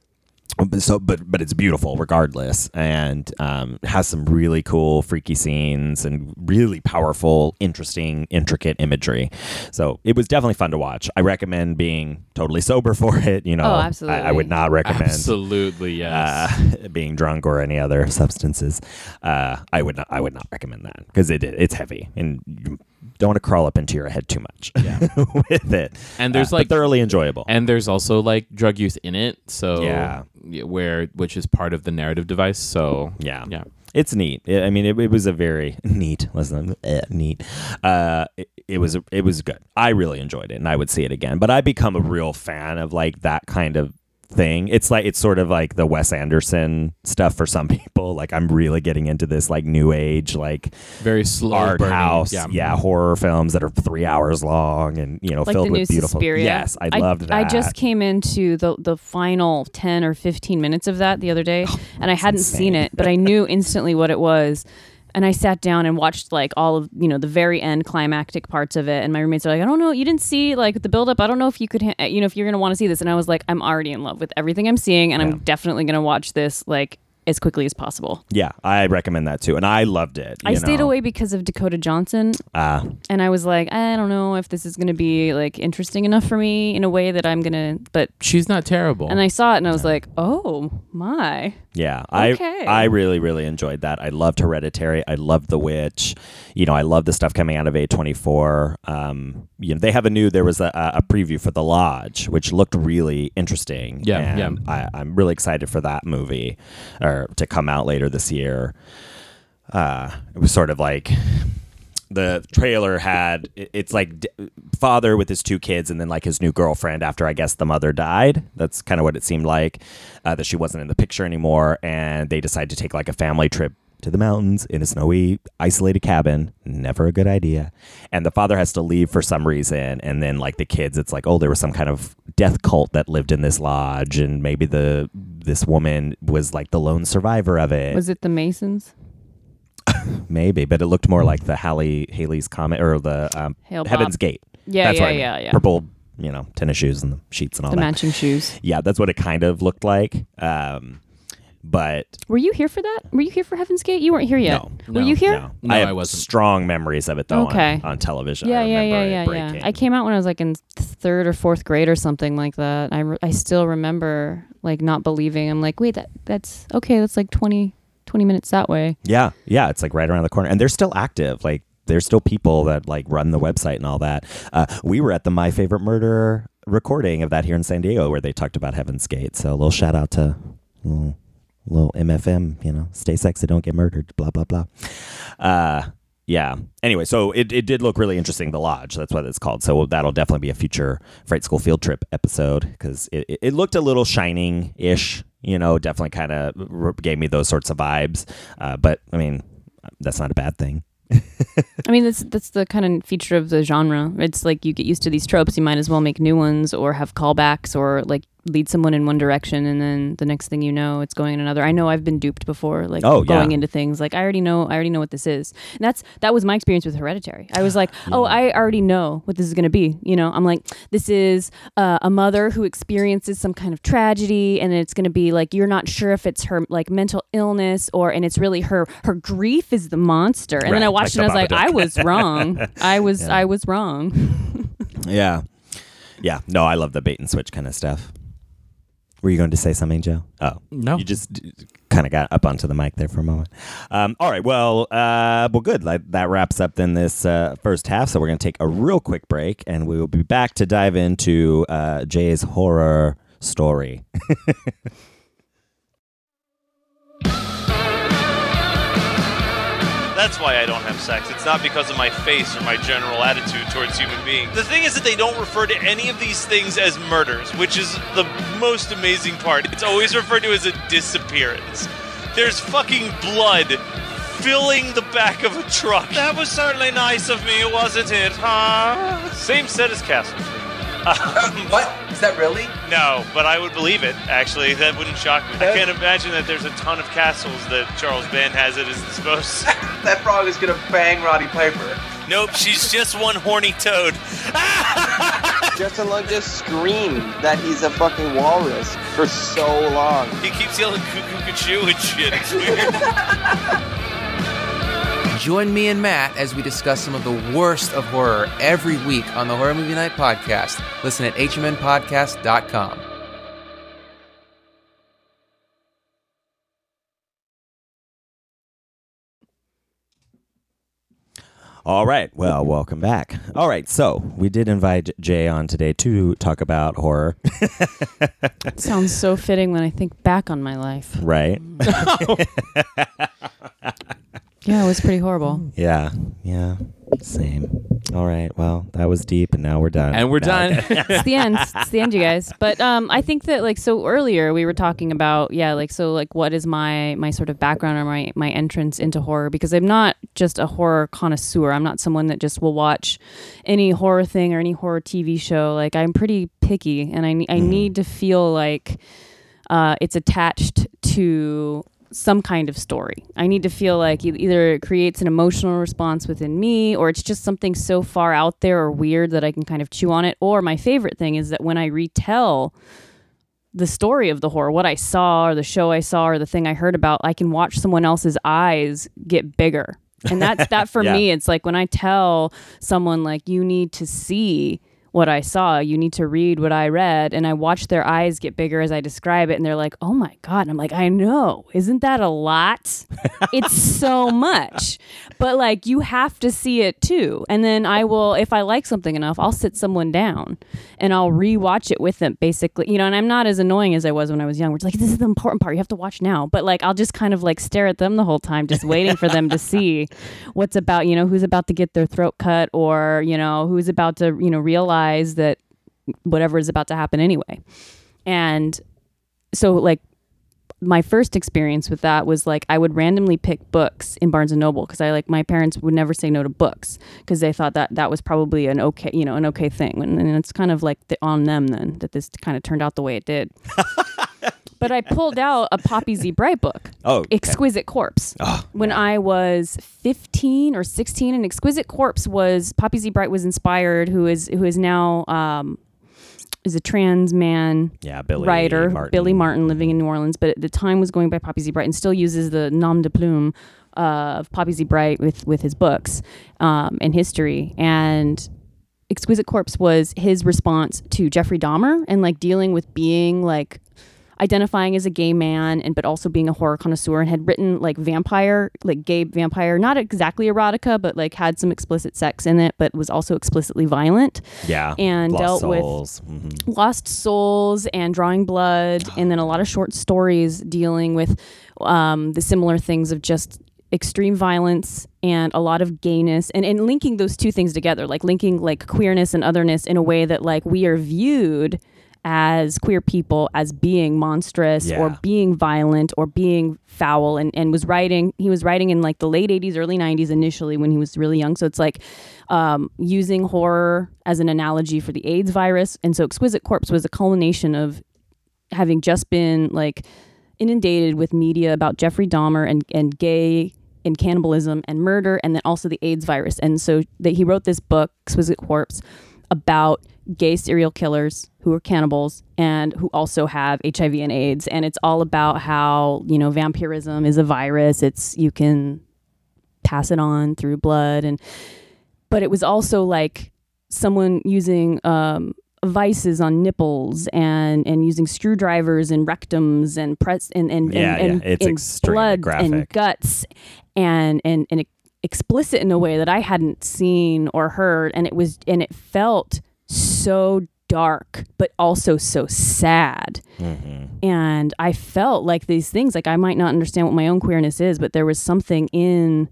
But so but but it's beautiful regardless and um, has some really cool freaky scenes and really powerful interesting intricate imagery so it was definitely fun to watch i recommend being totally sober for it you know Oh, I, I would not recommend Absolutely, yes. uh, being drunk or any other substances uh, i would not i would not recommend that because it it's heavy and you don't want to crawl up into your head too much yeah. with it And there's, Uh, like- thoroughly enjoyable and there's also like drug use in it, so Yeah. where which is part of the narrative device. So Yeah. yeah. It's neat. I I mean, it, it was a very neat. Listen, eh, neat. Uh, it, it was it was good. I really enjoyed it, and I would see it again. But I become a real fan of like that kind of thing. It's like it's sort of like the Wes Anderson stuff for some people. Like I'm really getting into this like new age like Very slow art burning. house, Yeah. yeah. horror films that are three hours long and you know like filled the new with beautiful. Suspiria. Yes, I, loved that. I just came into the the final ten or fifteen minutes of that the other day, oh, and I hadn't seen it, but I knew instantly what it was. And I sat down and watched like all of you know the very end climactic parts of it. And my roommates are like, I don't know, you didn't see like the buildup. I don't know if you could, ha- you know, if you're gonna want to see this. And I was like, I'm already in love with everything I'm seeing, and Yeah. I'm definitely gonna watch this like as quickly as possible. yeah, I recommend that too, and I loved it. I you stayed away because of Dakota Johnson, Uh, and I was like, I don't know if this is gonna be like interesting enough for me in a way that I'm gonna. But She's not terrible. and I saw it and I was like, oh my. Yeah, Okay. I I really really enjoyed that. I loved Hereditary. I loved The Witch. You know, I love the stuff coming out of A24. Um, you know, they have a new. There was a, a preview for The Lodge, which looked really interesting. Yeah, and I, I'm really excited for that movie, or to come out later this year. Uh, it was sort of like the trailer had it's like d- father with his two kids and then like his new girlfriend after i guess the mother died. That's kind of what it seemed like uh, that she wasn't in the picture anymore and they decide to take like a family trip to the mountains in a snowy isolated cabin. Never a good idea. And the father has to leave for some reason and then like the kids it's like oh there was some kind of death cult that lived in this lodge and maybe the this woman was like the lone survivor of it. Was it the Masons? maybe but it looked more like the Halley Halley's comet or the um, Hale-Bopp. Heaven's Gate. Yeah, That's yeah, what I mean. yeah, yeah. Purple, you know, tennis shoes and the sheets and all The that. matching shoes. Yeah, that's what it kind of looked like. Um, but Were you here for that? Were you here for Heaven's Gate? You weren't here yet. no, Were No. you here? no, No, I have I wasn't. strong memories of it though Okay. on, on television. Yeah, I yeah, remember yeah, it yeah, yeah. breaking. I came out when I was like in third or fourth grade or something like that. I, re- I still remember like not believing. I'm like, wait, that that's okay. That's like 20, 20 minutes that way. Yeah, yeah, it's like right around the corner, and they're still active. Like there's still people that like run the website and all that. Uh, we were at the My Favorite Murder recording of that here in San Diego, where they talked about Heaven's Gate. So a little shout out to little, little MFM. You know, stay sexy, don't get murdered. Blah blah blah. Uh, yeah. Anyway, so it, it did look really interesting. The lodge, that's what it's called. So that'll definitely be a future Fright School field trip episode because it, it, looked a little shining ish. You know, definitely kind of gave me those sorts of vibes. Uh, but I mean, that's not a bad thing. I mean, that's that's the kind of feature of the genre. It's like you get used to these tropes, you might as well make new ones or have callbacks or like lead someone in one direction and then the next thing you know, it's going in another. I know I've been duped before, like Oh, going yeah. into things like I already know I already know what this is. And that's that was my experience with Hereditary. I was like, oh, I already know what this is going to be. You know, I'm like, this is uh, a mother who experiences some kind of tragedy, and it's going to be like you're not sure if it's her like mental illness or, and it's really her her grief is the monster. And then I watched like it, and I was the like, I was wrong. I was I was wrong. Yeah. Yeah. No, I love the bait and switch kind of stuff. Were you going to say something, Joe? Oh, No. You just kind of got up onto the mic there for a moment. Um, all right. Well, uh, well, good. Like, that wraps up then this uh, first half. So we're going to take a real quick break, and we will be back to dive into uh, Jay's horror story. That's why I don't have sex. It's not because of my face or my general attitude towards human beings. The thing is that they don't refer to any of these things as murders, which is the most amazing part. It's always referred to as a disappearance. There's fucking blood filling the back of a truck. That was certainly nice of me, wasn't it, huh? Same set as Castle. What? Is that really? No, but I would believe it, actually. That wouldn't shock me. I can't imagine that there's a ton of castles that Charles Band has at his disposal. That frog is gonna bang Roddy Piper. Nope, she's just one horny toad. Justin Long just screamed that he's a fucking walrus for so long. He keeps yelling cuckoo cuckoo and shit. It's weird. Join me and Matt as we discuss some of the worst of horror every week on the Horror Movie Night podcast. Listen at hmnpodcast.com. All right. Well, welcome back. All right. So we did invite Jay on today to talk about horror, Sounds so fitting when I think back on my life. right? Yeah, it was pretty horrible. Yeah. Yeah. Same. All right. Well, that was deep, and now we're done. And we're No, done. it's the end. It's the end, you guys. But um, I think that like so earlier we were talking about yeah, like so like what is my my sort of background or my my entrance into horror because I'm not just a horror connoisseur. I'm not someone that just will watch any horror thing or any horror TV show. Like I'm pretty picky, and I ne- I need to feel like uh, it's attached to some kind of story. I need to feel like either it creates an emotional response within me or it's just something so far out there or weird that I can kind of chew on it. Or my favorite thing is that when I retell the story of the horror, what I saw or the show I saw or the thing I heard about, I can watch someone else's eyes get bigger. And that's that for Yeah. me. It's like when I tell someone like you need to see what I saw, you need to read what I read, and I watch their eyes get bigger as I describe it, and they're like, "Oh my god!" And I'm like, "I know, isn't that a lot? it's so much." But like, you have to see it too. And then I will, if I like something enough, I'll sit someone down and I'll rewatch it with them, basically. You know, and I'm not as annoying as I was when I was young. Where it's like, "This is the important part. You have to watch now." But like, I'll just kind of like stare at them the whole time, just waiting for them to see what's about. You know, who's about to get their throat cut, or you know, who's about to you know realize that whatever is about to happen anyway. And so like my first experience with that was like I would randomly pick books in Barnes and Noble because I like my parents would never say no to books because they thought that that was probably an okay you know an okay thing and, and it's kind of like the, on them then that this kind of turned out the way it did. but I pulled out a Poppy Z Brite book. Oh, okay. Exquisite Corpse. when I was 15 or 16, and Exquisite Corpse was Poppy Z Brite was inspired, who is who is now um, is a trans man Yeah, Billy writer, Martin. Billy Martin, living in New Orleans, but at the time was going by Poppy Z Brite and still uses the nom de plume uh, of Poppy Z Brite with with his books um, and history. And Exquisite Corpse was his response to Jeffrey Dahmer and like dealing with being like identifying as a gay man and but also being a horror connoisseur and had written like vampire like gay vampire not exactly erotica but like had some explicit sex in it but was also explicitly violent Yeah. and dealt with Souls. Mhm. Lost Souls and Drawing Blood, and then a lot of short stories dealing with um, the similar things of just extreme violence and a lot of gayness and, and linking those two things together, like linking like queerness and otherness in a way that like we are viewed as queer people as being monstrous or being violent or being foul. And, and was writing he was writing in like the late 80s early 90s initially when he was really young. So it's like um, using horror as an analogy for the aids virus. And so exquisite corpse was a culmination of having just been like inundated with media about jeffrey dahmer and, and gay and cannibalism and murder and then also the aids virus. And so that he wrote this book exquisite corpse about gay serial killers who are cannibals and who also have HIV and AIDS. And it's all about how you know vampirism is a virus. It's you can pass it on through blood. And but it was also like someone using um vices on nipples and and using screwdrivers and rectums and press and and Yeah, and, yeah, it's and blood and guts and and and explicit in a way that I hadn't seen or heard. And it was and it felt so dark but also so sad. Mm-hmm. And I felt like these things like I might not understand what my own queerness is but there was something in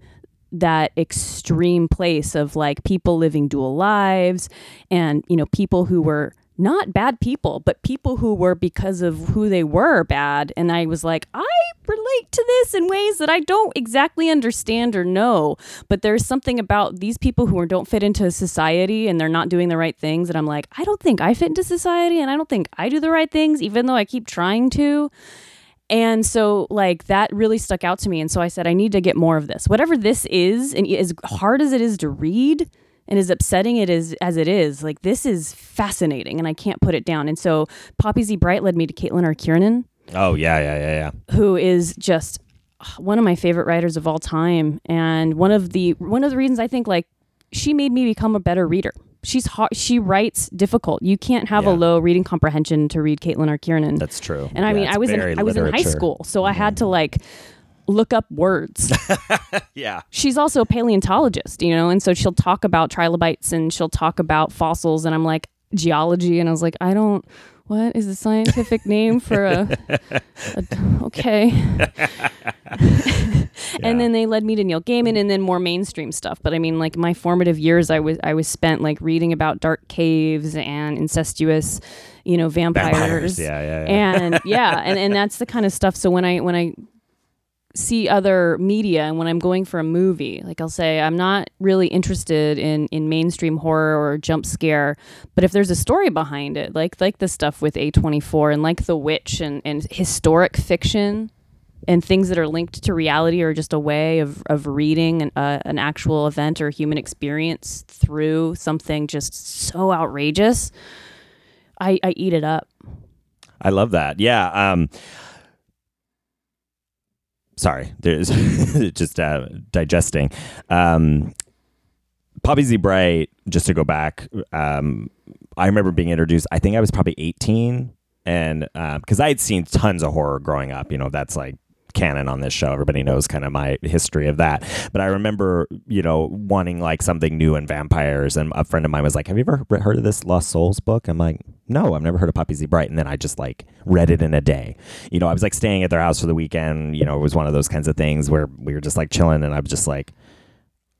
that extreme place of like people living dual lives and you know people who were not bad people but people who were because of who they were bad. And I was like I relate to this in ways that I don't exactly understand or know but there's something about these people who don't fit into society and they're not doing the right things and I'm like I don't think I fit into society and I don't think I do the right things even though I keep trying to and so, like, that really stuck out to me. And so I said, I need to get more of this. Whatever this is, and as hard as it is to read, And as upsetting it is as it is, like this is fascinating, and I can't put it down. And so Poppy Z Brite led me to Caitlin R. Kiernan, Oh yeah, yeah, yeah, yeah. who is just one of my favorite writers of all time and one of the one of the reasons I think like she made me become a better reader. She's hard, she writes difficult. You can't have Yeah. a low reading comprehension to read Caitlin R. Kiernan. That's true. and I Yeah, mean, I was in I was in high. Mm-hmm. school, so I had to like look up words. Yeah. She's also a paleontologist, you know, and so she'll talk about trilobites and she'll talk about fossils, and I'm like geology, and I was like, I don't. What is the scientific name for a, a okay? and then they led me to Neil Gaiman and then more mainstream stuff. But I mean, like my formative years, I was I was spent like reading about dark caves and incestuous, you know, vampires. Vampires, yeah, yeah, yeah. And yeah, and and that's the kind of stuff. So when I when I see other media and when I'm going for a movie, like I'll say I'm not really interested in in mainstream horror or jump scare, but if there's a story behind it, like like the stuff with A24 and like The Witch and and historic fiction and things that are linked to reality or just a way of of reading an uh, an actual event or human experience through something just so outrageous, I I eat it up. I love that. Yeah. Um, sorry, there's just uh, digesting. Um, Poppy Z Brite. Just to go back, um, I remember being introduced. I think I was probably 18, and because I had seen tons of horror growing up. You know, that's like canon on this show. Everybody knows kind of my history of that. But I remember, you know, wanting like something new in vampires. And a friend of mine was like, Have you ever heard of this Lost Souls book? I'm like, No, I've never heard of Poppy Z Brite. And then I just like read it in a day. You know, I was like staying at their house for the weekend. You know, it was one of those kinds of things where we were just like chilling and I was just like,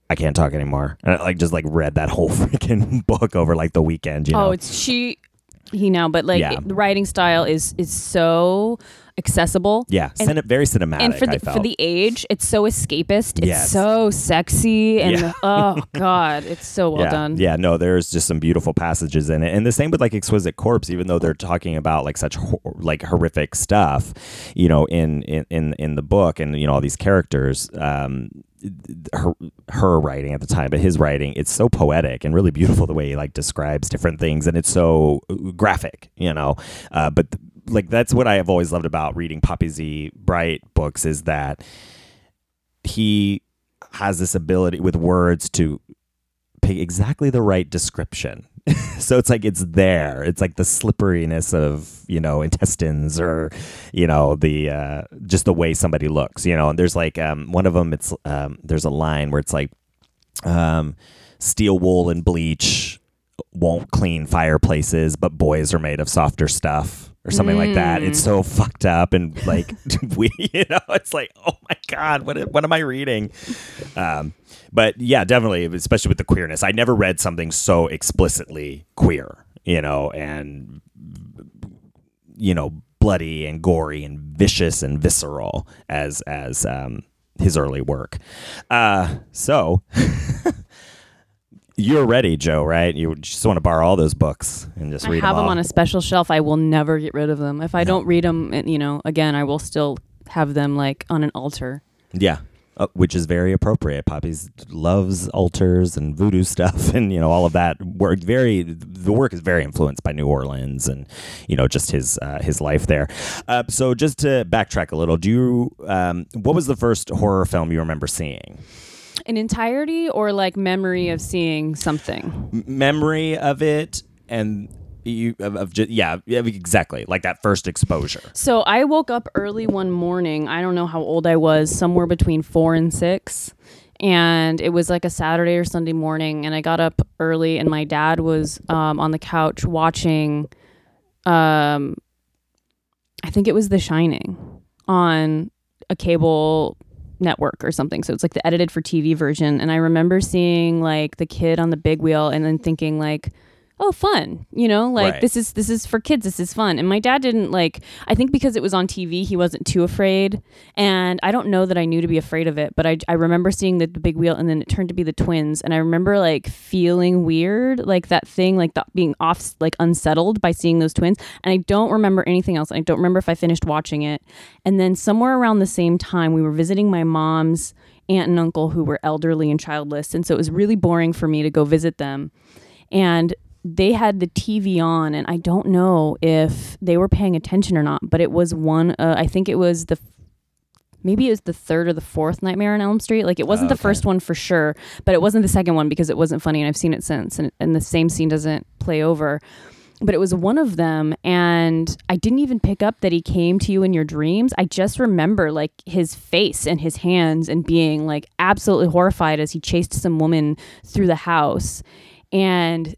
I can't talk anymore. And I like just like read that whole freaking book over like the weekend, you oh, know. Oh, it's she, he now, but like Yeah. it- the writing style is is so accessible. yeah, and- cine- very cinematic. and for I the for the age, it's so escapist. It's Yes. so sexy, and Yeah. oh god, it's so well yeah, done. Yeah, no, there's just some beautiful passages in it, and the same with like Exquisite Corpse. Even though they're talking about like such hor- like horrific stuff, you know, in in in, in the book, and you know all these characters. Um, her her writing at the time, but his writing, it's so poetic and really beautiful the way he like describes different things, and it's so graphic, you know. Uh, but like that's what I have always loved about reading Poppy Z Brite books is that he has this ability with words to pick exactly the right description. so it's like it's there. It's like the slipperiness of, you know, intestines or, you know, the uh just the way somebody looks, you know. And there's like um one of them it's um there's a line where it's like um steel wool and bleach won't clean fireplaces, but boys are made of softer stuff or something like that. It's so fucked up and like we, you know, it's like, oh my god, what what am I reading? Um, but yeah, definitely, especially with the queerness. I never read something so explicitly queer, you know, and you know, bloody and gory and vicious and visceral as as um, his early work. Uh, so. You're ready, Joe, right? You just want to borrow all those books and just I read them. I have them all. on a special shelf. I will never get rid of them. If I don't read them, you know, again, I will still have them like on an altar. Yeah. Uh, which is very appropriate. Poppy's loves altars and voodoo stuff, and you know all of that. Work very the work is very influenced by New Orleans and you know just his uh, his life there. Uh, so just to backtrack a little, do you um, what was the first horror film you remember seeing? In entirety or like memory of seeing something? M- memory of it and you of, of just, yeah yeah, exactly like that first exposure. So I woke up early one morning. I don't know how old I was, somewhere between four and six. And it was like a Saturday or Sunday morning. And I got up early, and my dad was um, on the couch watching, um, I think it was The Shining on a cable network or something. So it's like the edited for TV version. And I remember seeing like the kid on the big wheel and then thinking, like, oh fun you know like Right. this is this is for kids this is fun and my dad didn't like i think because it was on tv he wasn't too afraid and i don't know that i knew to be afraid of it but i, I remember seeing the, the big wheel and then it turned to be the twins and i remember like feeling weird like that thing like the, being off like unsettled by seeing those twins and i don't remember anything else i don't remember if i finished watching it and then somewhere around the same time we were visiting my mom's aunt and uncle who were elderly and childless. And so it was really boring for me to go visit them. And they had the TV on, and I don't know if they were paying attention or not, but it was one, uh, I think it was the maybe it was the third or the fourth Nightmare on Elm Street. Like it wasn't the Okay. first one for sure, but it wasn't the second one because it wasn't funny, and I've seen it since, and, and the same scene doesn't play over. But it was one of them, and I didn't even pick up that he came to you in your dreams. I just remember like his face and his hands and being like absolutely horrified as he chased some woman through the house, and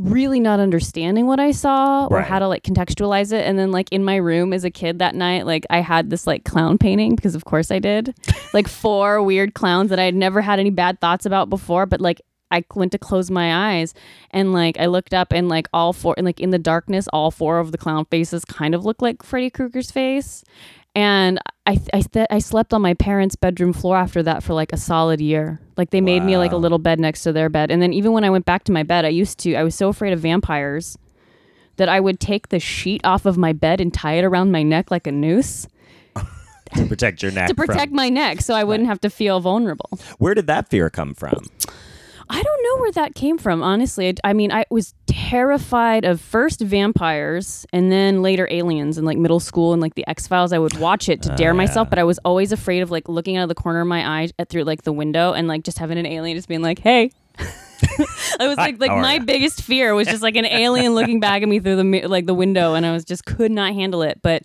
really not understanding what I saw or Right. how to like contextualize it. And then like in my room as a kid that night, like I had this like clown painting because of course I did. like four weird clowns that I had never had any bad thoughts about before, but like I went to close my eyes and like I looked up and like all four and like in the darkness, all four of the clown faces kind of looked like Freddy Krueger's face. And I I, th- I slept on my parents' bedroom floor after that for like a solid year. Like they made me like a little bed next to their bed. And then even when I went back to my bed, I used to I was so afraid of vampires that I would take the sheet off of my bed and tie it around my neck like a noose to protect your neck. to protect from- my neck so I wouldn't have to feel vulnerable. Where did that fear come from? I don't know where that came from, honestly. I, I mean, I was terrified of first vampires and then later aliens in like middle school and like the X Files. I would watch it to oh, dare myself, but I was always afraid of like looking out of the corner of my eye at through like the window and like just having an alien just being like, "Hey." I was like, like my biggest fear was just like an alien looking back at me through the like the window, and I was just could not handle it. But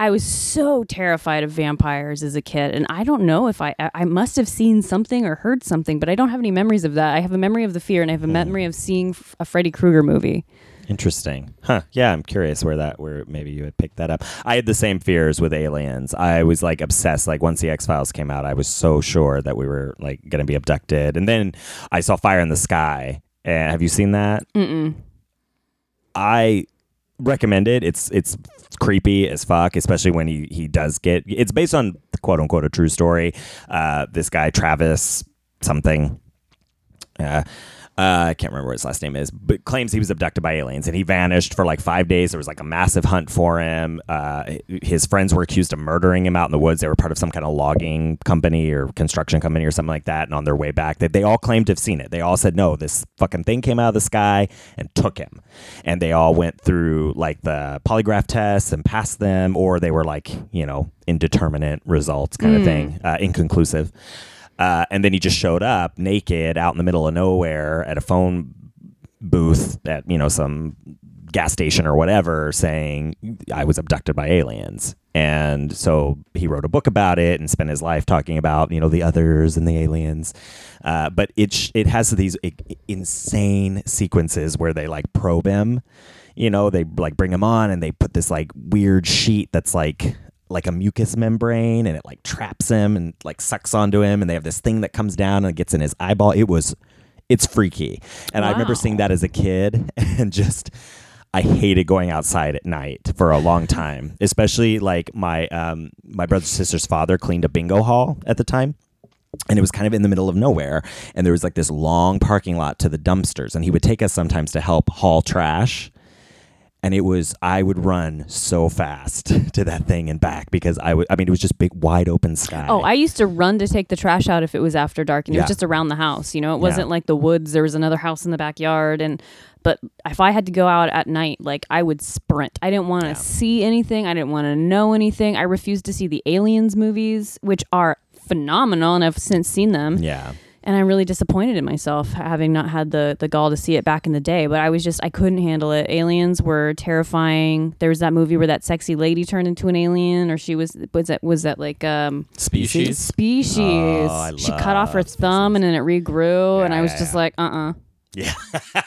I was so terrified of vampires as a kid, and I don't know if I I must have seen something or heard something, but I don't have any memories of that. I have a memory of the fear, and I have a hmm. memory of seeing f- a Freddy Krueger movie. Interesting. Huh. Yeah, I'm curious where that where maybe you had picked that up. I had the same fears with aliens. I was like obsessed like once the X-Files came out, I was so sure that we were like going to be abducted. And then I saw Fire in the Sky. And have you seen that? Mm-mm. I recommend it. It's it's creepy as fuck, especially when he he does get. It's based on quote unquote a true story. Uh, this guy Travis something. Uh, uh, I can't remember what his last name is, but claims he was abducted by aliens and he vanished for like five days. There was like a massive hunt for him. Uh, his friends were accused of murdering him out in the woods. They were part of some kind of logging company or construction company or something like that. And on their way back, they, they all claimed to have seen it. They all said, no, this fucking thing came out of the sky and took him. And they all went through like the polygraph tests and passed them, or they were like, you know, indeterminate results kind of thing, uh, inconclusive. Uh, and then he just showed up naked out in the middle of nowhere at a phone booth at you know some gas station or whatever saying I was abducted by aliens. And so he wrote a book about it and spent his life talking about you know the others and the aliens. Uh, but it sh- it has these insane sequences where they like probe him. You know, they like bring him on and they put this like weird sheet that's like like a mucus membrane and it like traps him and like sucks onto him and they have this thing that comes down and gets in his eyeball. It was it's freaky. And I remember seeing that as a kid and just I hated going outside at night for a long time. Especially like my um my brother's sister's father cleaned a bingo hall at the time and it was kind of in the middle of nowhere and there was like this long parking lot to the dumpsters and he would take us sometimes to help haul trash and it was I would run so fast to that thing and back because I would I mean it was just big wide open sky. Oh, I used to run to take the trash out if it was after dark, and it was just around the house. You know, it wasn't like the woods. There was another house in the backyard, and but if I had to go out at night, like I would sprint. I didn't want to see anything. I didn't want to know anything. I refused to see the Aliens movies, which are phenomenal, and I've since seen them. yeah. And I'm really disappointed in myself having not had the the gall to see it back in the day. But I was just I couldn't handle it. Aliens were terrifying. There was that movie where that sexy lady turned into an alien, or she was was that was that like um Species. species. Oh, she cut off her thumb and then it regrew, and I was Yeah, just yeah. like, uh, uh Yeah.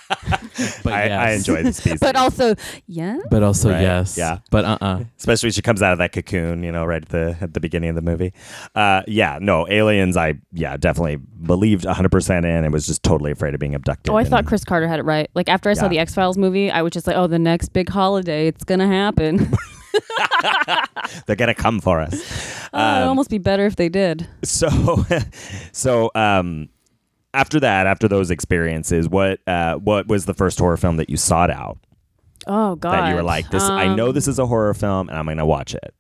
But I, I enjoy this piece. But also, yeah. But also Right, yes. yeah. But uh uh especially when she comes out of that cocoon, you know, right at the at the beginning of the movie. Uh, yeah, no, aliens. I yeah, definitely believed 100 percent in, and was just totally afraid of being abducted. Oh, I and- thought Chris Carter had it right. Like after I saw the X Files movie, I was just like, oh, the next big holiday, it's gonna happen. they're gonna come for us. oh, it'd Um, almost be better if they did. so, so um, after that, after those experiences, what uh, what was the first horror film that you sought out Oh God, that you were like, this? I know Um, this is a horror film, and I'm gonna watch it.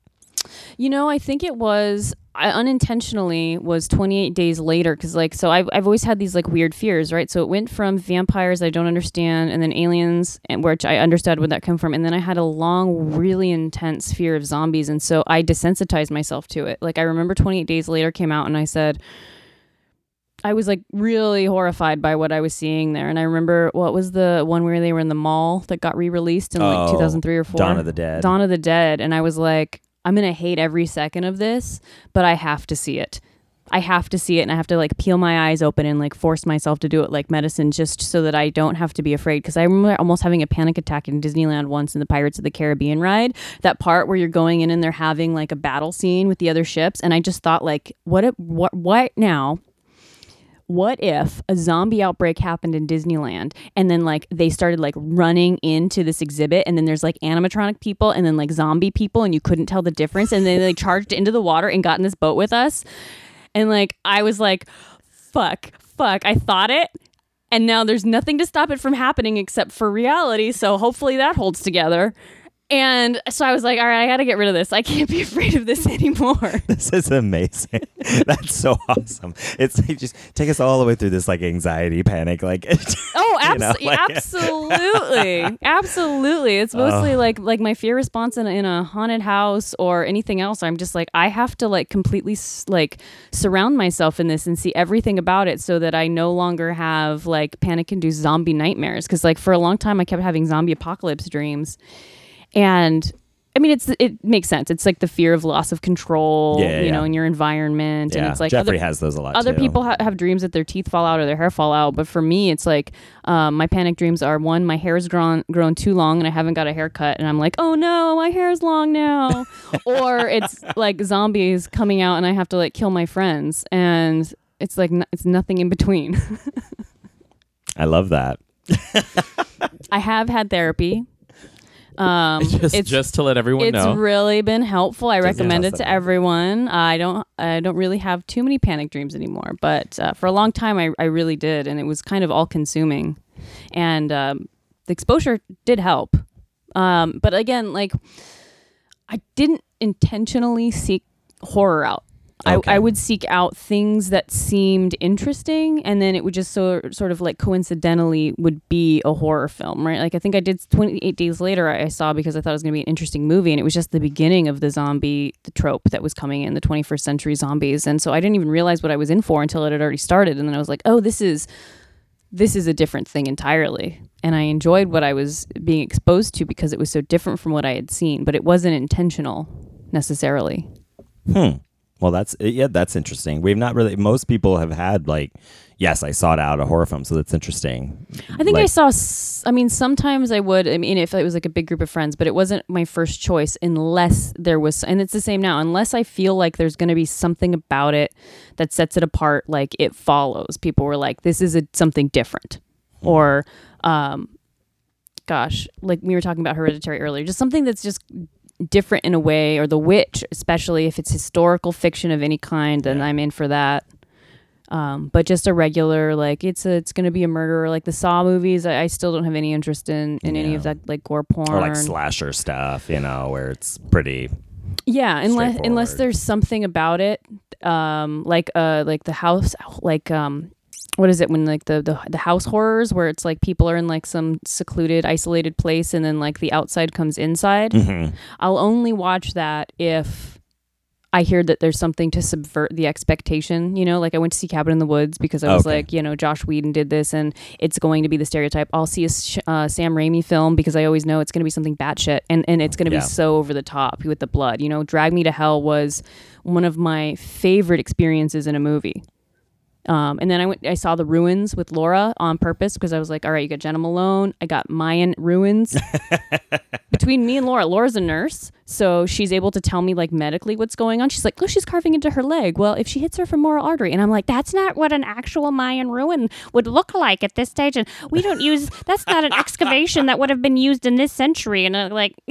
You know, I think it was I unintentionally was 28 days later because like so I've, I've always had these like weird fears right so it went from vampires I don't understand and then aliens and which I understood where that come from and then I had a long really intense fear of zombies and so I desensitized myself to it like I remember 28 days later came out and I said I was like really horrified by what I was seeing there and I remember what was the one where they were in the mall that got re-released in like Oh, 2003 or 4 Dawn of the Dead. Dawn of the Dead, and I was like, I'm gonna hate every second of this, but I have to see it. I have to see it, and I have to like peel my eyes open and like force myself to do it like medicine, just so that I don't have to be afraid. Because I remember almost having a panic attack in Disneyland once in the Pirates of the Caribbean ride. That part where you're going in and they're having like a battle scene with the other ships, and I just thought like, what? What? What now? What if a zombie outbreak happened in Disneyland and then like they started like running into this exhibit and then there's like animatronic people and then like zombie people and you couldn't tell the difference and then they charged into the water and got in this boat with us? And like I was like fuck fuck I thought it and now there's nothing to stop it from happening except for reality so hopefully that holds together and so I was like, all right, I got to get rid of this. I can't be afraid of this anymore. This is amazing. That's so awesome. It's like just take us all the way through this like anxiety panic like Oh, You know, like- absolutely, absolutely. It's mostly like like my fear response in a, in a haunted house or anything else. I'm just like I have to like completely s- like surround myself in this and see everything about it so that I no longer have like panic induced zombie nightmares. Because like for a long time I kept having zombie apocalypse dreams, and. I mean, it's it makes sense. It's like the fear of loss of control, Yeah, you know, yeah. in your environment, and it's like Jeffrey other- has those a lot other too. people ha- have dreams that their teeth fall out or their hair fall out but for me it's like um, my panic dreams are one my hair's grown grown too long and i haven't got a haircut and i'm like oh no my hair's long now or it's like zombies coming out and i have to like kill my friends and it's like n- it's nothing in between I love that. i have had therapy um, just, it's just to let everyone it's know. It's really been helpful. I recommend it to everyone. I don't I don't really have too many panic dreams anymore, but uh, for a long time I, I really did, and it was kind of all consuming. And um, the exposure did help, um, but again, like I didn't intentionally seek horror out. Okay. I, I would seek out things that seemed interesting, and then it would just so sort of like coincidentally would be a horror film, right? Like I think I did 28 Days Later. I I saw because I thought it was going to be an interesting movie, and it was just the beginning of the zombie the trope that was coming in the 21st century zombies, and so I didn't even realize what I was in for until it had already started, and then I was like, oh, this is this is a different thing entirely. And I enjoyed what I was being exposed to because it was so different from what I had seen, but it wasn't intentional necessarily. Hmm. Well, that's yeah, that's interesting. We've not really. Most people have had like, yes, I sought out a horror film, so that's interesting. I think I saw. s- I mean, sometimes I would. I mean, if it was like a big group of friends, but it wasn't my first choice unless there was. And it's the same now. Unless I feel like there's going to be something about it that sets it apart, like it follows. People were like, "This is a, something different," or, um, gosh, like we were talking about Hereditary earlier, just something that's just different in a way, or The Witch, especially if it's historical fiction of any kind, then I'm in for that um, but just a regular like it's a, it's gonna be a murderer like the Saw movies. I, I still don't have any interest in in any of that like gore porn or like slasher stuff, you know, where it's pretty. Yeah, unless unless there's something about it, um, like uh, like the house, like um, what is it when like the, the the house horrors where it's like people are in like some secluded, isolated place, and then like the outside comes inside. Mhm. I'll only watch that if I hear that there's something to subvert the expectation. You know, like I went to see Cabin in the Woods because I was Okay. like, you know, Joss Whedon did this, and it's going to be the stereotype. I'll see a sh- uh, Sam Raimi film because I always know it's going to be something batshit, and and it's going to Yeah. be so over the top with the blood. You know, Drag Me to Hell was one of my favorite experiences in a movie. Um, and then I went, I saw the ruins with Laura on purpose because I was like, all right, you got Jena Malone, I got Mayan ruins. Between me and Laura, Laura's a nurse, so she's able to tell me like medically what's going on. She's like, look, she's carving into her leg. Well, if she hits her femoral artery, and I'm like, that's not what an actual Mayan ruin would look like at this stage, and we don't use. That's not an excavation that would have been used in this century, and uh, like.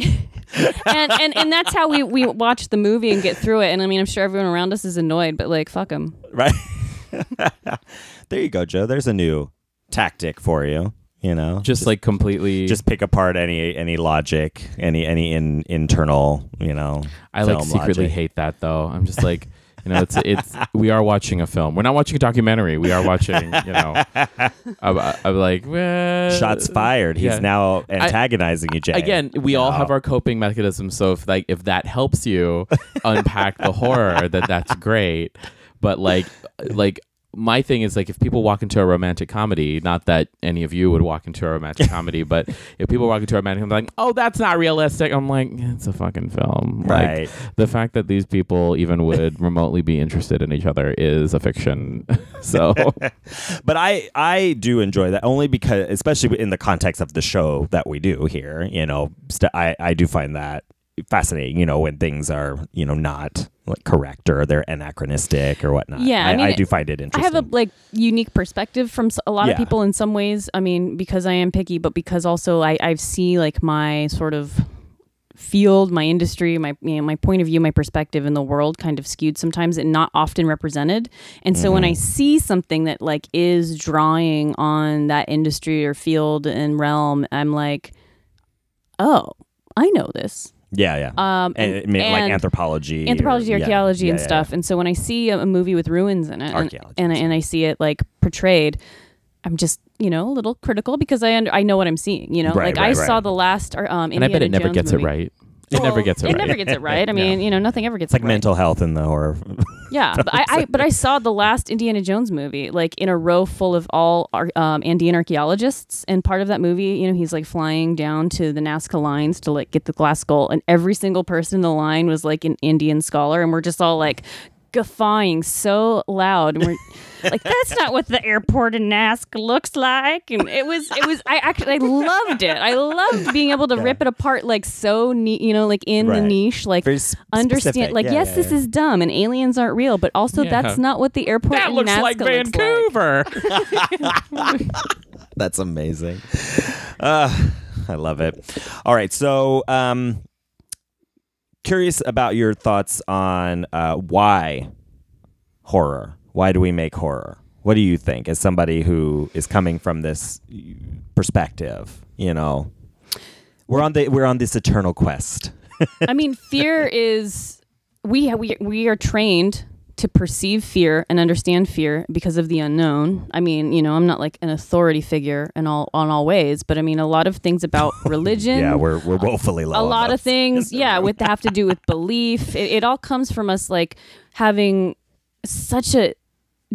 and, and and that's how we we watch the movie and get through it. And I mean, I'm sure everyone around us is annoyed, but like, fuck them. Right. there you go, Joe. There's a new tactic for you. You know, just, like completely. just pick apart any any logic, any any in, internal. You know, I like secretly logic. hate that though. I'm just like, you know, it's it's we are watching a film. We're not watching a documentary. We are watching, you know. I'm, I'm like, well, Shots fired. He's yeah. now antagonizing you, Jay. Again, we all have our coping mechanisms. So if like if that helps you unpack the horror, that that's great. But like like my thing is like if people walk into a romantic comedy, not that any of you would walk into a romantic comedy, but if people walk into a romantic comedy, like, oh, that's not realistic. I'm like, it's a fucking film. Right. Like the fact that these people even would remotely be interested in each other is a fiction. so but I I do enjoy that only because, especially in the context of the show that we do here. You know, st- I I do find that fascinating. You know, when things are you know not like correct or they're anachronistic or whatnot. Yeah, I I, mean, I do find it interesting. I have a like unique perspective from a lot Yeah. of people in some ways. I mean, because I am picky, but because also I I see like my sort of field, my industry, my you know, my point of view, my perspective in the world kind of skewed sometimes and not often represented. And so when I mm-hmm. see something that like is drawing on that industry or field and realm, I'm like, oh, I know this. Yeah, yeah. Um, and, it may- like and- anthropology, or- anthropology, archaeology, yeah, and yeah, stuff. And so when I see a, a movie with ruins in it, and, and, and I see it like portrayed, I'm just you know a little critical because I under, I know what I'm seeing. You know, Right, like I right, saw the last uh, um, and I bet it never Jones gets movie. it right. It never gets it It right. never gets it right. I mean, you know, nothing ever gets It's like it right. Like mental health in the horror. Yeah, but I, I but I saw the last Indiana Jones movie like in a row full of all um, Andean archaeologists, and part of that movie, you know, he's like flying down to the Nazca lines to like get the glass skull, and every single person in the line was like an Andean scholar, and we're just all like guffawing so loud, and we're like, "That's not what the airport in Nazca looks like," and it was it was I actually I loved it. I loved being able to rip it apart like so neat, you know, like in the niche, like Very s- understand specific. like Yeah, yes yeah, this is dumb and aliens aren't real but also Yeah. that's not what the airport that in looks Nazca like looks Vancouver. That's amazing. Uh, I love it. All right, so um, curious about your thoughts on uh, why horror. Why do we make horror? What do you think, as somebody who is coming from this perspective? You know, we're on the we're on this eternal quest. i mean fear is we we we are trained to perceive fear and understand fear because of the unknown. I mean you know i'm not like an authority figure in all on all ways but i mean a lot of things about religion yeah, we're we're woefully low. a lot of things yeah with have to do with belief. It, it all comes from us like having such a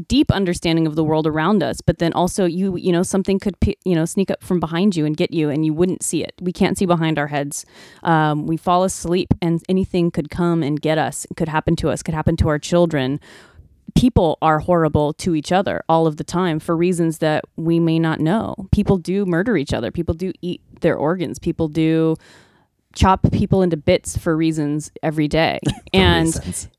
deep understanding of the world around us but then also you you know something could you know sneak up from behind you and get you and you wouldn't see it we can't see behind our heads um, we fall asleep and anything could come and get us could happen to us could happen to our children people are horrible to each other all of the time for reasons that we may not know. People do murder each other. People do eat their organs. People do chop people into bits for reasons every day. and reasons.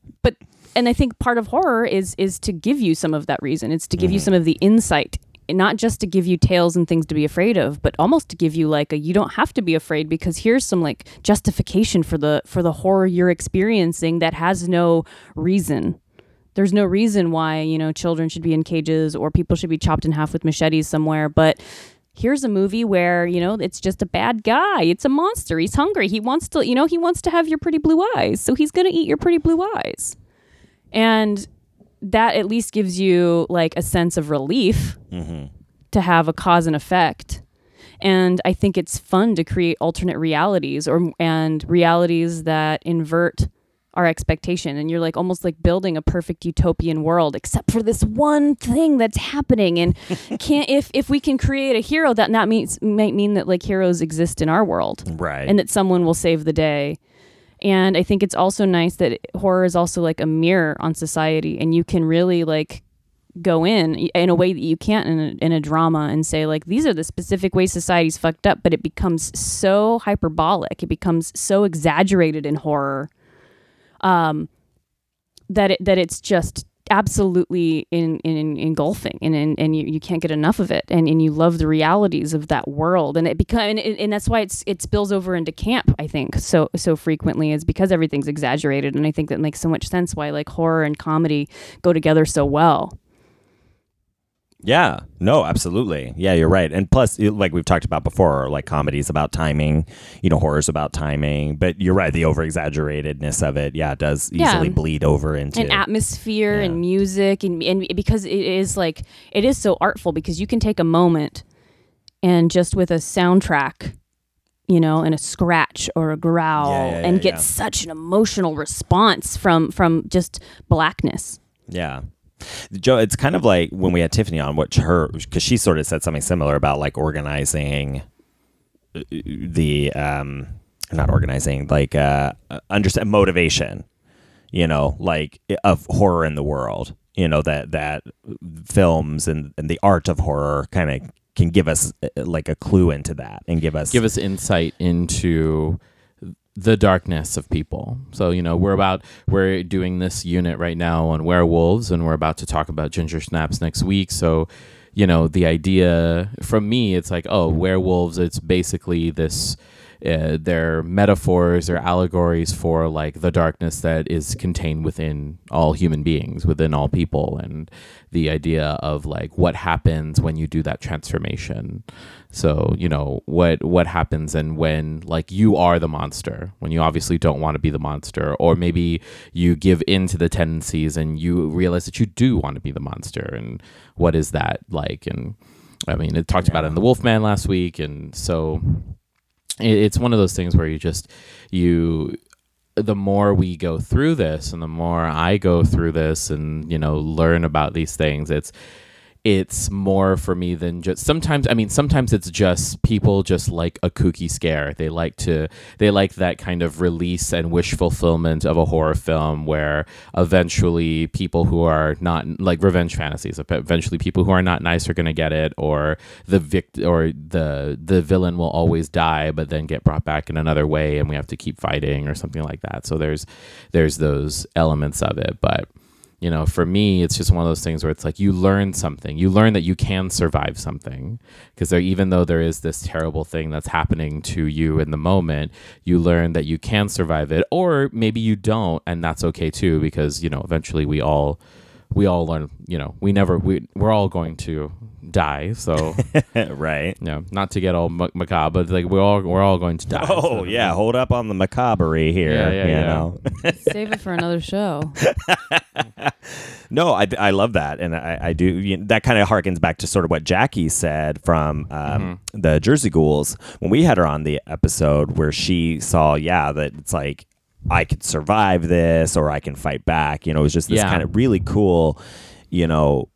And I think part of horror is is to give you some of that reason. It's to give you mm-hmm. some of the insight not just to give you tales and things to be afraid of, but almost to give you like a you don't have to be afraid because here's some like justification for the for the horror you're experiencing that has no reason. There's no reason why you know children should be in cages or people should be chopped in half with machetes somewhere but here's a movie where you know it's just a bad guy. It's a monster. He's hungry. He wants to you know he wants to have your pretty blue eyes. So he's going to eat your pretty blue eyes and that at least gives you like a sense of relief mm-hmm. to have a cause and effect. And i think it's fun to create alternate realities or and realities that invert our expectation. And you're like almost like building a perfect utopian world except for this one thing that's happening. And can't if if we can create a hero that not means might mean that like heroes exist in our world. Right? and that someone will save the day and i think it's also nice that horror is also like a mirror on society and you can really like go in in a way that you can't in a, in a drama and say like these are the specific ways society's fucked up but it becomes so hyperbolic. It becomes so exaggerated in horror um that it that it's just absolutely in, in engulfing and, and and you, you can't get enough of it. And, and you love the realities of that world. And it become and, and that's why it's it spills over into camp I think so so frequently is because everything's exaggerated. And I think that makes so much sense why like horror and comedy go together so well Yeah, no, absolutely. Yeah, you're right. And plus, like we've talked about before, like comedies about timing, you know, horrors about timing. But you're right, the over exaggeratedness of it, yeah, it does Yeah. easily bleed over into. and atmosphere Yeah. and music and, and because it is like it is so artful because you can take a moment and just with a soundtrack you know and a scratch or a growl Yeah, yeah, and get yeah. such an emotional response from from just blackness Yeah. Joe, it's kind of like when we had Tiffany on, which her, because she sort of said something similar about like organizing uh, the, um, not organizing, like, uh, understand motivation, you know, like of horror in the world, you know, that, that films and, and the art of horror kind of can give us uh, like a clue into that and give us, give us insight into the darkness of people. So, you know, we're about we're doing this unit right now on werewolves and we're about to talk about ginger snaps next week. So, you know, the idea from me it's like, oh, werewolves it's basically this uh, they're metaphors or allegories for like the darkness that is contained within all human beings, within all people, and the idea of like what happens when you do that transformation. So you know what what happens and when like you are the monster when you obviously don't want to be the monster, or maybe you give in to the tendencies and you realize that you do want to be the monster, and what is that like? And I mean, it talked about it in the Wolfman last week, and so it, it's one of those things where you just you the more we go through this and the more I go through this and you know learn about these things it's it's more for me than just sometimes I mean sometimes it's just people just like a kooky scare. They like to they like that kind of release and wish fulfillment of a horror film where eventually people who are not like revenge fantasies eventually people who are not nice are going to get it or the vict or the the villain will always die but then get brought back in another way and we have to keep fighting or something like that. So there's there's those elements of it but you know, for me, it's just one of those things where it's like you learn something. You learn that you can survive something because there, even though there is this terrible thing that's happening to you in the moment, you learn that you can survive it, or maybe you don't, and that's okay too because you know, eventually we all we all learn. You know, we never we we're all going to die. So right. yeah, not to get all ma- macabre, but like we're all we're all going to die. Oh So- yeah, hold up on the macabre here. Yeah, yeah, you yeah. know? save it for another show No, I, I love that, and I, I do. You know, that kind of harkens back to sort of what Jackie said from um, Mm-hmm. the Jersey Ghouls when we had her on the episode where she saw, yeah, that it's like I could survive this or I can fight back. You know, it was just this Yeah. kind of really cool, you know,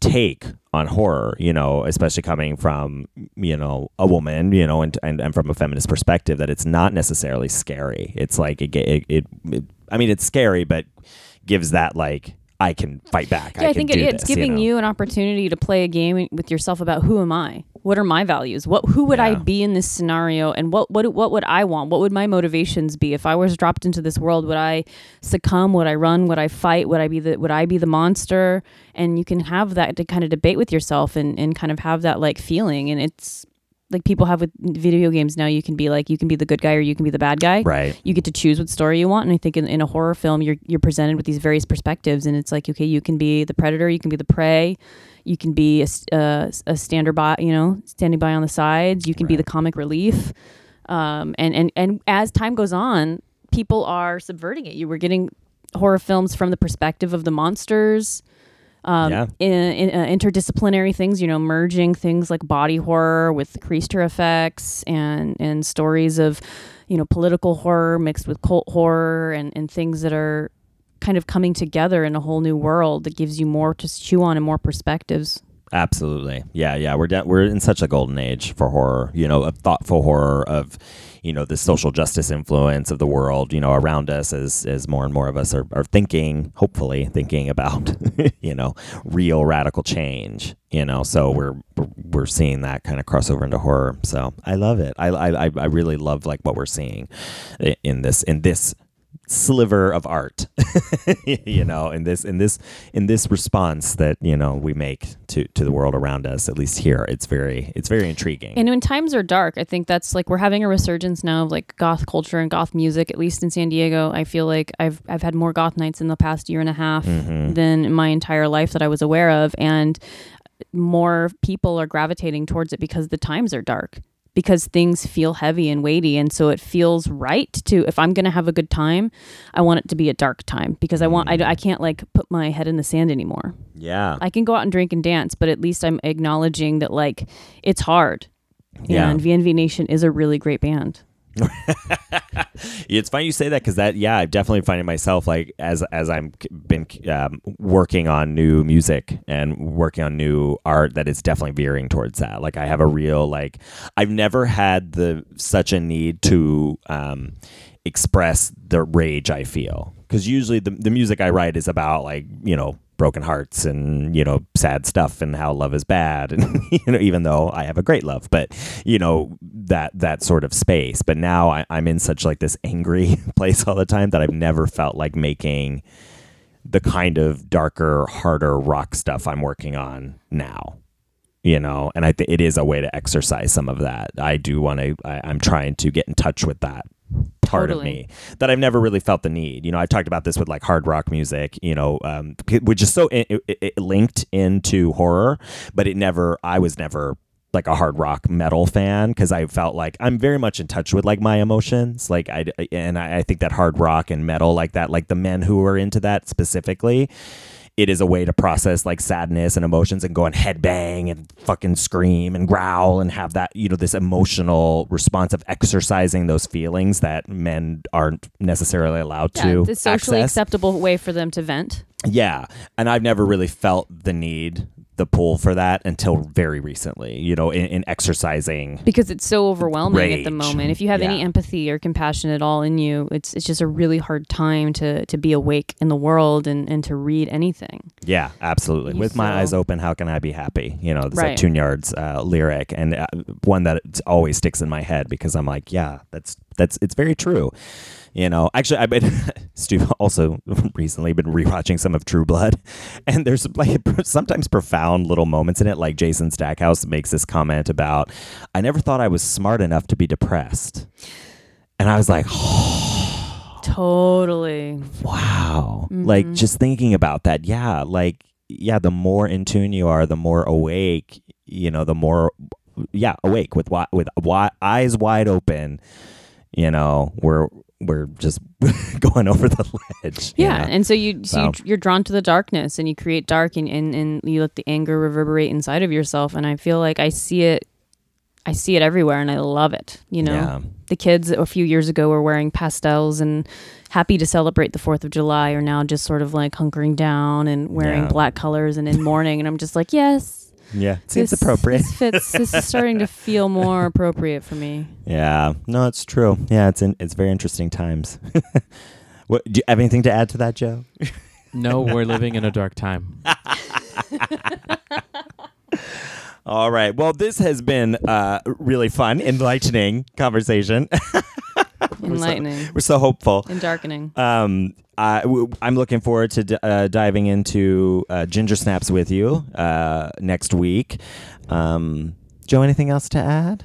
take on horror. You know, especially coming from you know a woman, you know, and and, and from a feminist perspective, that it's not necessarily scary. It's like it, it, it, it I mean, it's scary, but gives that like I can fight back. yeah i, can think it, it's this, giving know? you, an opportunity to play a game with yourself about who am i? What are my values? What who would i be in this scenario? And what what what would i want? What would my motivations be? If i was dropped into this world would i succumb? Would i run? Would i fight? Would i be the would i be the monster? And you can have that to kind of debate with yourself and and kind of have that like feeling. And it's like people have with video games now you can be like you can be the good guy or you can be the bad guy. Right. you get to choose what story you want and i think in, in a horror film you're you're presented with these various perspectives and it's like okay you can be the predator you can be the prey you can be a, s- uh, a stander by you know standing by on the sides you can be the comic relief. Um, and and and as time goes on people are subverting it. You were getting horror films from the perspective of the monsters um, Yeah. in, in, uh, interdisciplinary things, you know, merging things like body horror with creature effects and and stories of, you know, political horror mixed with cult horror and and things that are kind of coming together in a whole new world that gives you more to chew on and more perspectives. Absolutely. Yeah, yeah. We're de- we're in such a golden age for horror. You know, of thoughtful horror of, you know, the social justice influence of the world. You know, around us as as more and more of us are, are thinking, hopefully thinking about, you know, real radical change. You know, so we're we're- seeing that kind of crossover into horror. So I love it. I I- I really love like what we're seeing in this in this sliver of art you know in this in this in this response that you know we make to to the world around us at least here it's very it's very intriguing And when times are dark, I think that's like we're having a resurgence now of like goth culture and goth music. At least in San Diego, I feel like I've I've had more goth nights in the past year and a half Mm-hmm. than my entire life that I was aware of, and more people are gravitating towards it because the times are dark because things feel heavy and weighty and so it feels right to if i'm going to have a good time i want it to be a dark time because i want I, I can't like put my head in the sand anymore Yeah. i can go out and drink and dance but at least i'm acknowledging that like it's hard Yeah. and vnv nation is a really great band It's funny you say that because that, yeah, I'm definitely finding myself like as as I'm been um, working on new music and working on new art that is definitely veering towards that. Like I have a real like I've never had the such a need to um, express the rage I feel because usually the the music I write is about like you know broken hearts and you know sad stuff and how love is bad. And you know even though I have a great love but you know that that sort of space. But now I, I'm in such like this angry place all the time that I've never felt like making the kind of darker harder rock stuff I'm working on now you know? And I it is a way to exercise some of that. I do want to I'm trying to get in touch with that part of me that I've never really felt the need. You know, I talked about this with like hard rock music, you know, um, which is so i i i linked into horror, but it never, I was never like a hard rock metal fan because I felt like I'm very much in touch with like my emotions. Like I, and I, I think that hard rock and metal like that, like the men who are into that specifically, it is a way to process like sadness and emotions and go and headbang and fucking scream and growl and have that, you know, this emotional response of exercising those feelings that men aren't necessarily allowed to it's socially access. acceptable way for them to vent Yeah. And I've never really felt the need, the pull for that until very recently, you know, in, in exercising. because it's so overwhelming at the moment. If you have any empathy or compassion at all in you, it's it's just a really hard time to to be awake in the world and and to read anything. Yeah, absolutely. You With my eyes open, how can I be happy? You know, this Right. Tune Yards uh, lyric, and uh, one that always sticks in my head because I'm like, yeah, that's that's it's very true. You know, actually, I've been Stu also recently been rewatching some of True Blood, and there's like sometimes profound little moments in it. Like Jason Stackhouse makes this comment about, "I never thought I was smart enough to be depressed," and I was like, Totally. wow like mm-hmm. just thinking about that yeah like yeah the more in tune you are the more awake you know the more yeah awake with wi- with eyes wide open you know we're we're just going over the ledge Yeah, know? and so you so you, So- you're drawn to the darkness, and you create dark, and, and and you let the anger reverberate inside of yourself. And I feel like I see it, I see it everywhere, and I love it. You know, Yeah. the kids a few years ago were wearing pastels and happy to celebrate the Fourth of July, are now just sort of like hunkering down and wearing Yeah. black colors and in mourning. And I'm just like, yes, yeah seems this- appropriate This fits. this is starting to feel more appropriate for me. yeah no it's true yeah it's in, it's very interesting times what do you have anything to add to that joe No, we're living in a dark time. All right. Well, this has been uh, really fun, enlightening conversation. Enlightening We're so hopeful. and darkening. Um, I, I'm looking forward to uh, diving into uh, Ginger Snaps with you uh, next week. Um, Joe, anything else to add?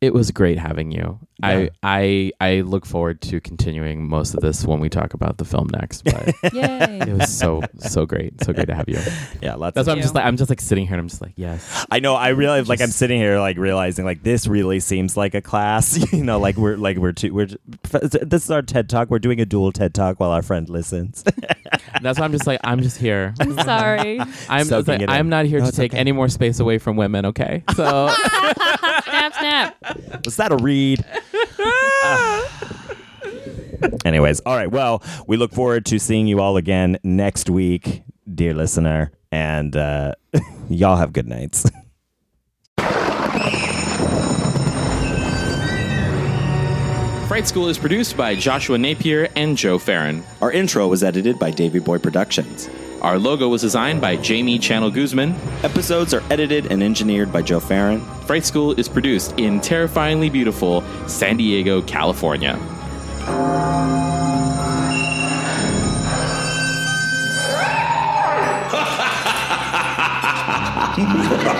It was great having you. Yeah. I I I look forward to continuing most of this when we talk about the film next. But Yay! it was so so great, so great to have you. Yeah, lots That's why I'm just like I'm just like sitting here and I'm just like yes. I know. I realize, like, I'm sitting here, like, realizing, like, this really seems like a class. you know, like we're, like, we're, two, we're. This is our TED talk. We're doing a dual TED talk while our friend listens. That's why I'm just like I'm just here. I'm sorry. I'm just like, I'm not here No, to take okay. any more space away from women. Okay, so snap, snap. Was that a read? Anyways, all right. Well, we look forward to seeing you all again next week, dear listener, and uh, y'all have good nights. Fright School is produced by Joshua Napier and Joe Farron. Our intro was edited by Davy Boy Productions. Our logo was designed by Jamie Channel Guzman. Episodes are edited and engineered by Joe Farron. Fright School is produced in terrifyingly beautiful San Diego, California.